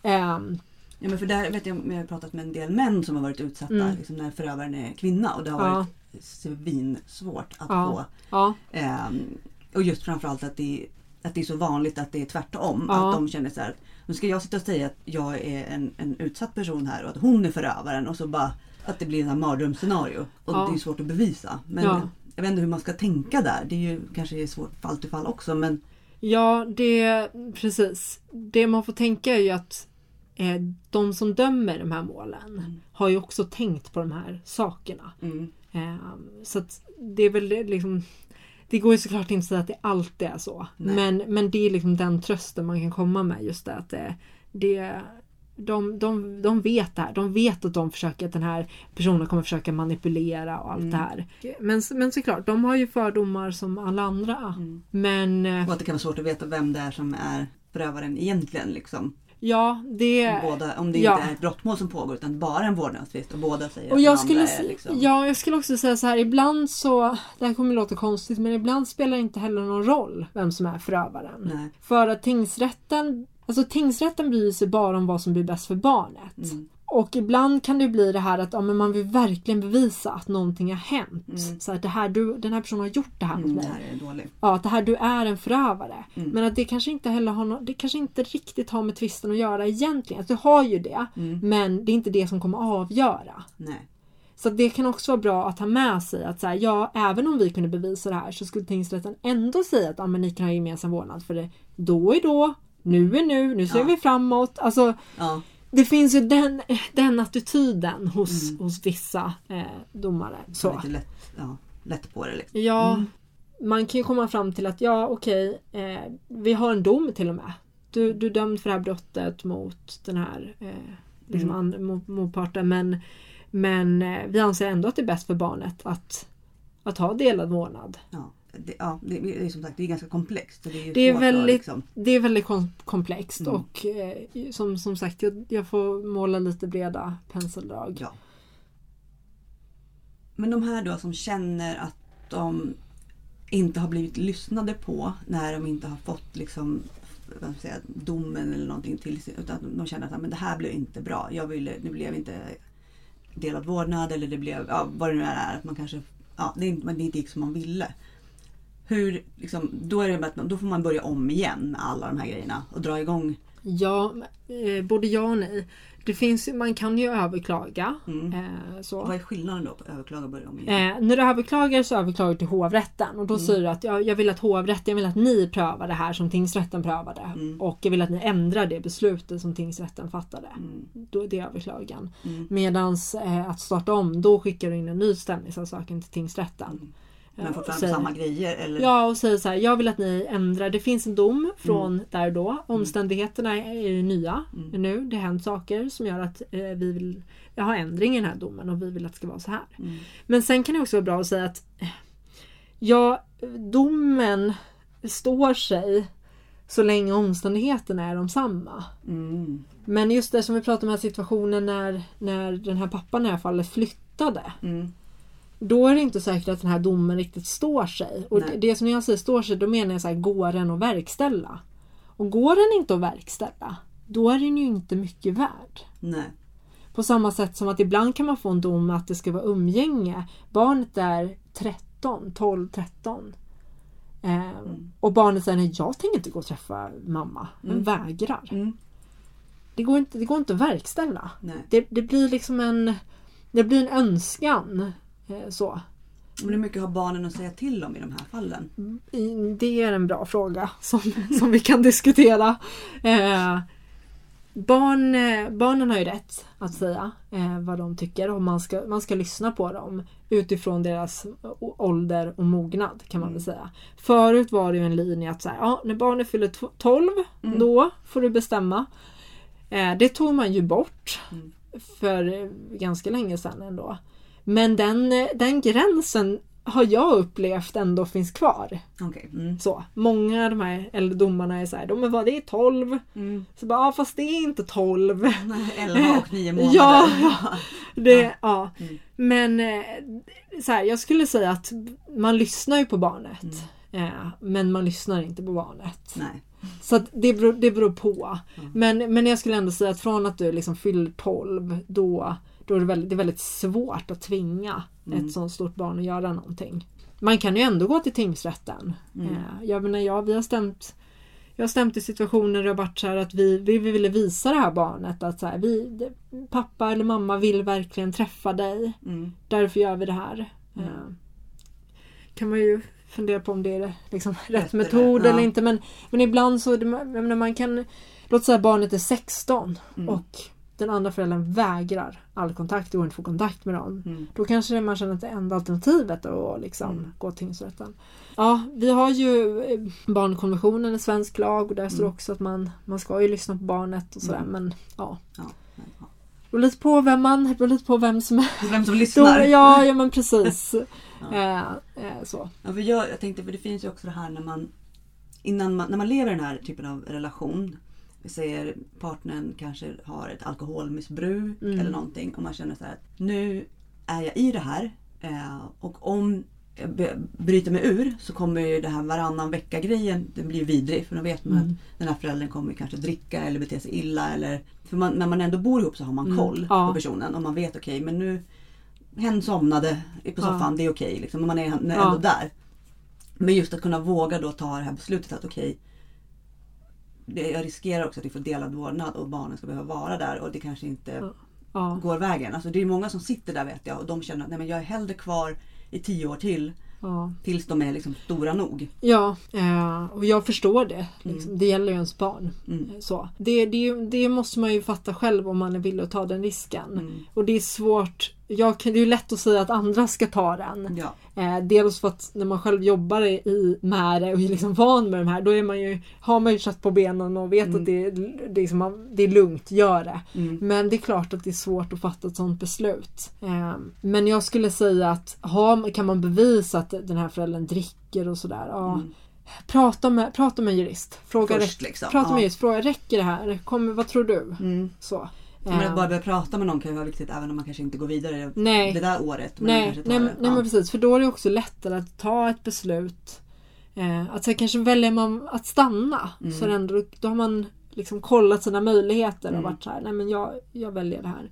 Ehm, Ja, men för där vet jag, jag har pratat med en del män som har varit utsatta Mm. liksom när förövaren är kvinna och det har Ja. varit svinsvårt att Ja. få. ja, Ehm, och just framförallt att det, att det är så vanligt att det är tvärtom. Ja. Att de känner så här, nu ska jag sitta och säga att jag är en, en utsatt person här och att hon är förövaren och så bara att det blir en mardrömsscenario. Och Ja. det är svårt att bevisa. Men Ja. jag vet inte hur man ska tänka där. Det är ju kanske är svårt fall till fall också men ja, det precis. Det man får tänka är ju att eh, de som dömer de här målen Mm. har ju också tänkt på de här sakerna. mm, Ehm, så det är väl liksom det går ju såklart inte att säga att det alltid är så. Nej. Men, men det är liksom den trösten man kan komma med just det att det, det de, de, de vet det här. De vet att de försöker att den här personen kommer försöka manipulera och allt Mm. det här. Men, men såklart, de har ju fördomar som alla andra. mm. Men eh, och att det kan vara svårt att veta vem det är som är förövaren egentligen. Liksom. Ja, det... Om, båda, om det ja. inte är ett brottmål som pågår utan bara en vårdnadstvist och båda säger Och att jag den skulle, är liksom... ja, jag skulle också säga så här, ibland så, det här kommer låta konstigt, men ibland spelar det inte heller någon roll vem som är förövaren. Nej. För att tingsrätten, alltså tingsrätten bryr sig bara om vad som blir bäst för barnet. Mm. Och ibland kan det bli det här att ja, men man vill verkligen bevisa att någonting har hänt. Så att det här, du, den här personen har gjort det här mot Mm, mig. det här är dåligt. Ja, att det här, du är en förövare. Mm. Men att det kanske inte heller har no- det kanske inte riktigt har med tvisten att göra egentligen. Att du har ju det, Mm. men det är inte det som kommer avgöra. Nej. Så det kan också vara bra att ha med sig att så här, ja, även om vi kunde bevisa det här så skulle tingsrätten ändå säga att ja, men ni kan ha gemensam vårdnad för det då är då, nu är nu, nu ser Ja. vi framåt. Alltså, Ja. Det finns ju den, den attityden hos, hos vissa eh, domare. Så. Lite lätt, ja, lätt på det. Liksom. Ja, Mm. man kan ju komma fram till att ja okej, eh, vi har en dom till och med. Du, du är dömd för det här brottet mot den här eh, liksom Mm. mot, motparten men, men eh, vi anser ändå att det är bäst för barnet att, att ha delad vårdnad. Ja. Det, ja, det, är som sagt det är ganska komplext. Det är, Det är väldigt, Liksom, det är väldigt kom- komplext Mm. och eh, som, som sagt jag, jag får måla lite breda penseldrag. ja. Men de här då som känner att de inte har blivit lyssnade på när de inte har fått liksom, vad ska säga, domen eller någonting till sig. Utan de känner att "Ja, men det här blev inte bra. Jag ville, det blev inte delad vårdnad eller det blev ja, vad det nu är. Att man kanske, ja, det, inte- det inte gick som man ville. Hur, liksom, då, är det då får man börja om igen med alla de här grejerna och dra igång. Ja, eh, både ja och nej. Det finns, man kan ju överklaga. Mm. Eh, så. Vad är skillnaden då på överklaga och börja om igen? Eh, när du överklagar så överklagar du till hovrätten och då Mm. säger du att jag, jag vill att hovrätten, jag vill att ni prövar det här som tingsrätten prövade. Mm. Och jag vill att ni ändrar det beslutet som tingsrätten fattade. Mm. Då, det är överklagan. Mm. Medans eh, att starta om, då skickar du in en ny stämningsansökan till tingsrätten. Mm. Men fortfarande säger- samma grejer? Eller? Ja och säger så här, jag vill att ni ändrar. Det finns en dom från Mm. där och då. Omständigheterna är ju nya Mm. nu. Det har hänt saker som gör att eh, vi vill har ändring i den här domen och vi vill att det ska vara så här. Mm. Men sen kan det också vara bra att säga att eh, ja, domen står sig så länge omständigheterna är de samma. Mm. Men just det som vi pratade om här situationen när, när den här pappan i det här fallet flyttade. Mm. Då är det inte säkert att den här domen riktigt står sig. Och det, det som jag säger står sig, då menar jag så här, går den att verkställa? Och går den inte att verkställa, då är den ju inte mycket värd. Nej. På samma sätt som att ibland kan man få en dom att det ska vara umgänge. Barnet är 13, 12, 13. Eh, Och barnet säger nej jag tänker inte gå och träffa mamma. Mm. vägrar. Mm. Det, går inte, det går inte att verkställa. Nej. Det, det blir liksom en Det blir en önskan. Eh, så. Men hur mycket har barnen att säga till om i de här fallen? I- Det är en bra fråga som, som vi kan diskutera. Eh, barn, eh, barnen har ju rätt att säga eh, vad de tycker och man ska, man ska lyssna på dem utifrån deras ålder och mognad kan man väl säga. Förut var det ju en linje att så här, ja, när barnet fyller tw- 12 då får du bestämma. Eh, det tog man ju bort Mm. för ganska länge sedan ändå. Men den, eh, den gränsen har jag upplevt ändå finns kvar. Okej. Mm. Så, många av de här domarna är så här, de vad det är 12. Mm. Så bara, ja fast det är inte 12. Nej, 11 och 9 månader. Ja, Det, ja. Mm. Men eh, så här, jag skulle säga att man lyssnar ju på barnet. Mm. Eh, men man lyssnar inte på barnet. Nej. Så det, beror, det beror på. Men, men jag skulle ändå säga att från att du liksom fyller 12 då, då är det, väldigt, det är väldigt svårt att tvinga Mm. ett sånt stort barn att göra någonting. Man kan ju ändå gå till tingsrätten. Mm. Eh, jag menar, ja, vi har stämt jag har stämt i situationer där det varit så här att vi, vi ville visa det här barnet att så här, vi, pappa eller mamma vill verkligen träffa dig. Mm. Därför gör vi det här. Mm. Eh, kan man ju fundera på om det är liksom rätt, Rätt metod ja. eller inte. Men, men ibland så, det- man kan, låt säga barnet är 16 Mm. och den andra föräldern vägrar all kontakt, det går inte att få kontakt med dem. Mm. Då kanske man känner att det enda alternativet är att liksom Mm. gå till tingsrätten. Ja, vi har ju eh, barnkonventionen i svensk lag och där står Mm. också att man, man ska ju lyssna på barnet och sådär. Mm. Men ja, Ja, men, ja. det beror lite på vem man, det lite på vem som är Vem som då, lyssnar. ja, ja men precis. Ja. eh, eh, så. Ja, för jag, jag tänkte, för det finns ju också det här när man, innan man, när man lever i den här typen av relation. Vi säger partnern kanske har ett alkoholmissbruk Mm. eller någonting och man känner så här att nu är jag i det här eh, och om b- bryter mig ur så kommer ju det här varannan vecka grejen, den blir vidrig för då vet man Mm. att den här föräldern kommer kanske dricka eller bete sig illa eller för man, när man ändå bor ihop så har man Mm, koll ja. på personen och man vet okej men nu hen somnade på Ja. soffan, det är okej liksom, och man är ändå Ja. där. Men just att kunna våga då ta det här beslutet att okej det, jag riskerar också att vi får delad vårdnad och barnen ska behöva vara där och det kanske inte Ja. Går vägen. Alltså det är många som sitter där vet jag och de känner att nej, men jag är hellre kvar i tio år till Ja. tills de är liksom stora nog. Ja, eh, och jag förstår det. Liksom. Det gäller ju ens barn. Mm. Så. Det, det, det måste man ju fatta själv om man är villig att ta den risken. Mm. Och det är svårt. Jag, kan- det är ju lätt att säga att andra ska ta den. Ja. Eh, dels för att när man själv jobbar i, med det och är liksom van med de här, då är man ju, har man ju kött på benen och vet Mm. att det, det, är liksom, det är lugnt, gör det. Mm. Men det är klart att det är svårt att fatta ett sådant beslut. Eh, men jag skulle säga att har, kan man bevisa att den här föräldern dricker och sådär, ja, Mm. prata, med, prata med en jurist. Fråga, Först räck- liksom. prata med Ja. jurist, fråga räcker det här? Kommer, vad tror du? Mm. Men att bara börja prata med någon kan ju vara viktigt även om man kanske inte går vidare Nej. det där året. Men Nej, nej, nej Ja. men precis, för då är det också lättare att ta ett beslut. Eh, att så kanske väljer man att stanna. Mm. Så ändå, då har man liksom kollat sina möjligheter och Mm. varit så här, nej men jag, jag väljer det här.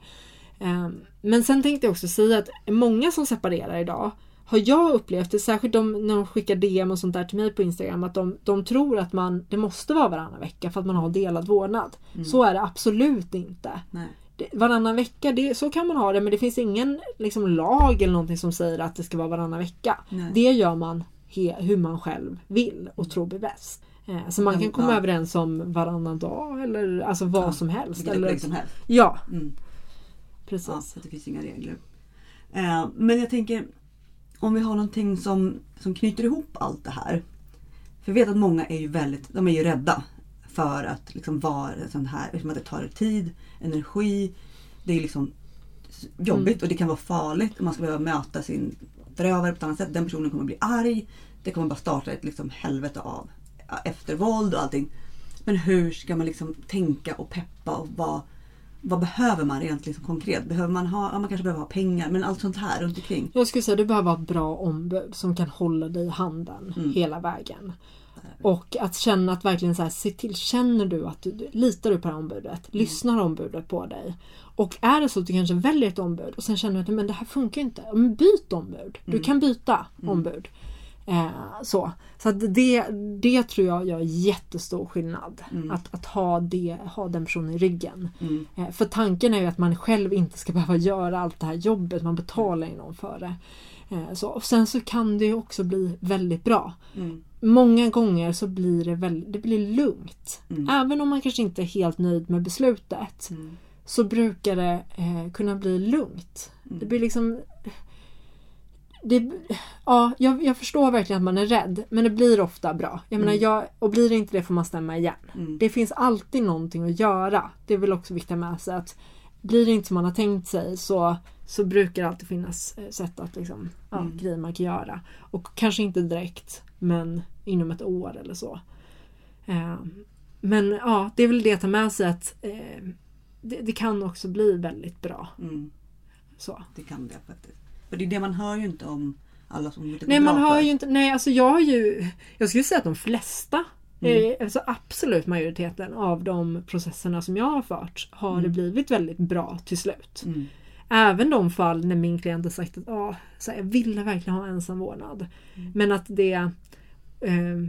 Eh, men sen tänkte jag också säga att många som separerar idag har jag upplevt det, särskilt de, när de skickar DM och sånt där till mig på Instagram, att de, de tror att man, det måste vara varannan vecka för att man har delad vårdnad. Mm. Så är det absolut inte Nej. det- varannan vecka, det, så kan man ha det men det finns ingen liksom, lag eller någonting som säger att det ska vara varannan vecka. Nej. Det gör man he, hur man själv vill och tror blir bäst. Eh, så man kan komma ja. överens om varannan dag eller alltså vad Ja, som helst. Eller, som helst. ja, Mm. precis. Ja, det finns inga regler. Eh, men jag tänker om vi har någonting som, som knyter ihop allt det här. För jag vet att många är ju väldigt, de är ju rädda för att liksom vara sån här, liksom att det tar tid, energi. Det är liksom jobbigt och det kan vara farligt och man ska behöva möta sin förövare på ett annat sätt. Den personen kommer bli arg. Det kommer bara starta ett liksom helvete av eftervåld och allting. Men hur ska man liksom tänka och peppa och vad, vad behöver man rent liksom konkret? Behöver man ha, ja, man kanske behöver ha pengar men allt sånt här runt omkring. Jag skulle säga du behöver ha ett bra ombud som kan hålla dig i handen Mm. hela vägen. Och att känna att verkligen så här, se till, känner du att du, litar du på det här ombudet? Mm. Lyssnar ombudet på dig? Och är det så att du kanske väljer ett ombud och sen känner du att men det här funkar inte. Men byt ombud. Du Mm. kan byta ombud. Eh, så så att det, det tror jag gör jättestor skillnad. Mm. Att, att ha, det, ha den personen i ryggen. Mm. Eh, För tanken är ju att man själv inte ska behöva göra allt det här jobbet, man betalar ju någon för det. Eh, Så, och sen så kan det ju också bli väldigt bra. Mm. Många gånger så blir det, väl, det blir lugnt. Mm. Även om man kanske inte är helt nöjd med beslutet Mm. så brukar det eh, kunna bli lugnt. Mm. Det blir liksom... Det, ja, jag, jag förstår verkligen att man är rädd men det blir ofta bra. Jag menar, Mm. jag, och blir det inte det får man stämma igen. Mm. Det finns alltid någonting att göra. Det är väl också viktigt med sig att blir det inte som man har tänkt sig så, så brukar det alltid finnas eh, sätt att liksom, ja, Mm. grejer man kan göra. Och kanske inte direkt men inom ett år eller så. Eh, men ja, det är väl det att ta med sig att eh, det, det kan också bli väldigt bra. Mm. Så. Det kan det faktiskt. För det är det man hör ju inte om alla som går Nej man för. ju inte, nej alltså jag har ju, jag skulle säga att de flesta, Mm. eh, alltså absolut majoriteten av de processerna som jag har fört har Mm. det blivit väldigt bra till slut. Mm. Även de fall när min klient har sagt att ah, så här, jag ville verkligen ha ensamvårdnad. Mm. Men att det, eh,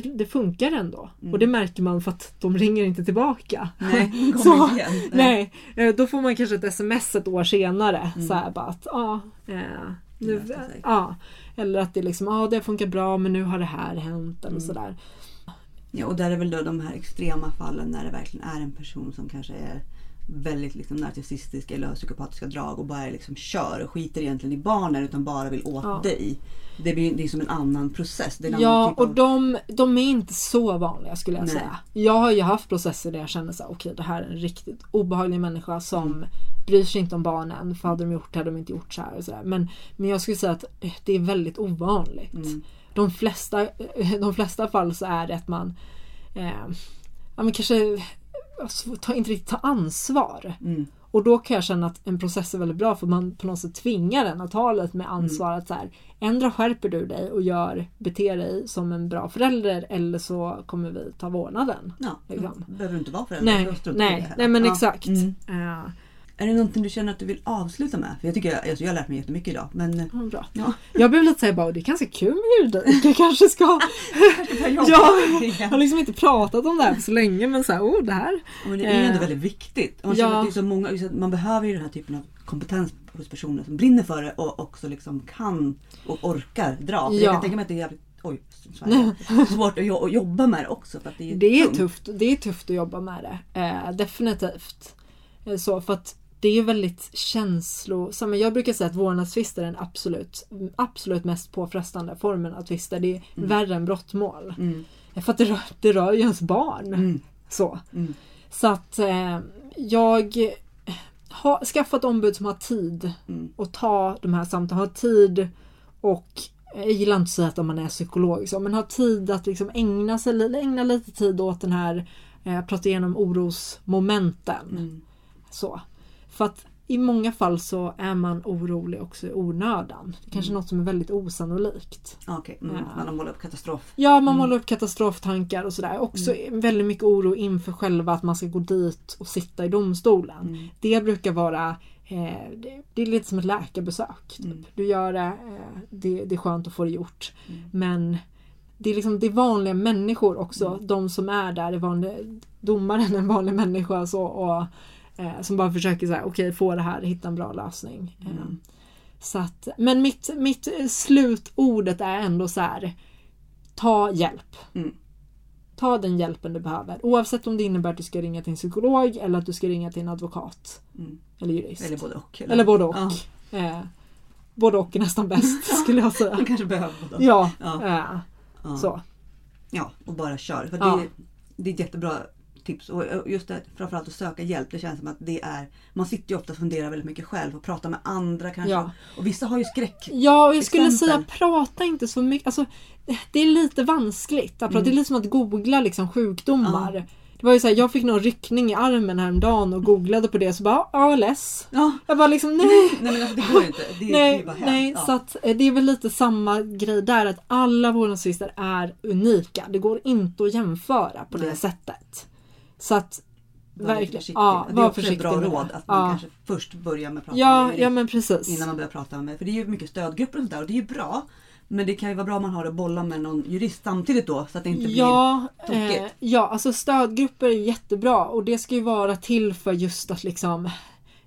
det, det funkar ändå. Mm. Och det märker man för att de ringer inte tillbaka. Nej, Så, igen. Nej, eh, då får man kanske ett sms ett år senare. Mm. Så här bara att ja, eh, nu, ja. Eller att det liksom, ja det funkar bra men nu har det här hänt eller Mm. sådär. Ja, och där är väl då de här extrema fallen när det verkligen är en person som kanske är väldigt liksom narcissistisk eller psykopatiska drag och bara liksom kör och skiter egentligen i barnen utan bara vill åt Ja. dig. Det blir det är som en annan process. En Ja annan typ och av... de, de är inte så vanliga skulle jag Nej. säga. Jag har ju haft processer där jag känner så här, okej det här är en riktigt obehaglig människa som Mm. bryr sig inte om barnen. För hade de gjort det hade de inte gjort så här. Och så. Men, men jag skulle säga att eh, det är väldigt ovanligt. Mm. De, flesta, eh, de flesta fall så är det att man eh, ja, men kanske alltså, ta, inte riktigt tar ansvar. Mm. Och då kan jag känna att en process är väldigt bra för man på något sätt tvingar en att ta lite med ansvar. Att så här, ändra skärper du dig och gör, beter dig som en bra förälder eller så kommer vi ta vårdnaden. Ja, Liksom. behöver du inte vara förälder Nej, nej, nej men Ja. exakt. Mm. Eh, Är det någonting du känner att du vill avsluta med? För jag tycker jag, alltså jag har lärt mig jättemycket idag. Men Ja, bra. ja. Jag blev lite såhär, bara, det är ganska kul med juridik. Jag kanske ska... jag har liksom inte pratat om det här på så länge men såhär, oh det här. Men det är ju ändå Eh, väldigt viktigt. Man, ja. att det är så många, man behöver ju den här typen av kompetens hos personer som brinner för det och också liksom kan och orkar dra. För Ja. Jag kan tänka mig att det är jävligt oj, svårt att, jo- att jobba med det också. För det är, Det är tungt. tufft, det är tufft att jobba med det. Eh, definitivt. Eh, så för att det är ju väldigt känslosamma. Jag brukar säga att vårdnadstvister är den absolut, absolut mest påfrestande formen av tvister. Det är värre än brottmål. Mm, För att det rör, det rör ju ens barn. mm, Så. mm, Så att eh, jag har skaffat ombud som har tid mm. att ta de här samtalen, har tid och jag gillar inte att säga att man är psykolog så, men har tid att liksom ägna, sig, ägna lite tid åt den här, eh, prata igenom orosmomenten. Mm. Så. För att i många fall så är man orolig också i onödan. Det är kanske är något som är väldigt osannolikt. Okej, mm. Ja. man har målat upp katastrof. Ja, man målar upp katastroftankar och sådär. Också väldigt mycket oro inför själva att man ska gå dit och sitta i domstolen. Mm. Det brukar vara eh, det, är lite som ett läkarbesök. Typ. Mm. Du gör det, eh, det, det är skönt att få det gjort. Mm. Men det är liksom det är vanliga människor också. Mm. De som är där är vanliga, domaren är en vanlig människa så, och, eh, som bara försöker säga okej få det här, hitta en bra lösning. Mm. Eh, så att, men mitt, mitt slutordet är ändå så här. Ta hjälp. Mm. Ta den hjälpen du behöver. Oavsett om det innebär att du ska ringa till en psykolog eller att du ska ringa till en advokat. Mm. Eller jurist. Eller både och. Eller både och. Ja, Eh, både och är nästan bäst skulle jag säga. man kanske behöver både och. Ja, Ja. eh, så. Ja, och bara kör. För Ja. det, det är jättebra tips. Och och just det, framförallt att söka hjälp. Det känns som att det är... Man sitter ju ofta och funderar väldigt mycket själv och pratar med andra kanske. Ja. Och vissa har ju skräck. Ja, och jag skulle Exempel. säga prata inte så mycket. Alltså, det är lite vanskligt. att prata. Mm. Det är lite som att googla liksom, sjukdomar. Det var ju så här, jag fick någon ryckning i armen häromdagen och googlade på det så bara ALS. Ja, Jag bara liksom nej. nej men alltså det går inte. Det, det Nej, är bara hemskt. nej ja. så att eh, det är väl lite samma grej där att alla vårdnadstvister är unika. Det går inte att jämföra på det Nej. sättet. Så att Var verkligen, försiktig. ja, det är var också ett bra råd att man Ja. kanske först börjar med att prata Ja, med ja men precis. innan man börjar prata med. För det är ju mycket stödgrupper och sånt där och det är ju bra. Men det kan ju vara bra om man har att bolla med någon jurist samtidigt då så att det inte blir... Ja, tokigt. eh, ja, alltså stödgrupper är jättebra och det ska ju vara till för just att liksom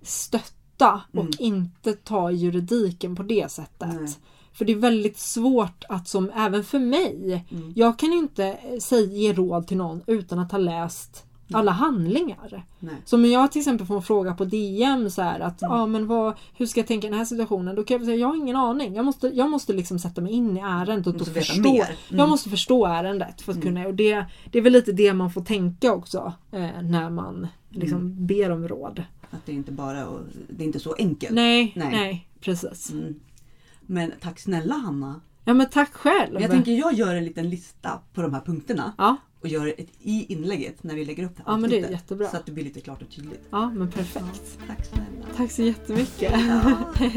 stötta och Mm. inte ta juridiken på det sättet. Nej. För det är väldigt svårt att som, även för mig, Mm. jag kan inte eh, säga, ge råd till någon utan att ha läst alla handlingar. Nej. Så om jag till exempel får en fråga på DM så här att Mm. ja men vad, hur ska jag tänka i den här situationen? Då kan jag säga jag har ingen aning. Jag måste, jag måste liksom sätta mig in i ärendet och förstå. Mm. Jag måste förstå ärendet för att kunna och det, det är väl lite det man får tänka också eh, när man liksom Mm. ber om råd. Att det är inte bara och, det är inte så enkelt. Nej, Nej. nej, precis. Mm. Men tack snälla Hanna. Ja men tack själv. Jag tänker jag gör en liten lista på de här punkterna Ja, och gör ett i inlägget när vi lägger upp det här Ja, men det är jättebra. Så att det blir lite klart och tydligt. ja men perfekt. Tack snälla. Tack så jättemycket. Ja.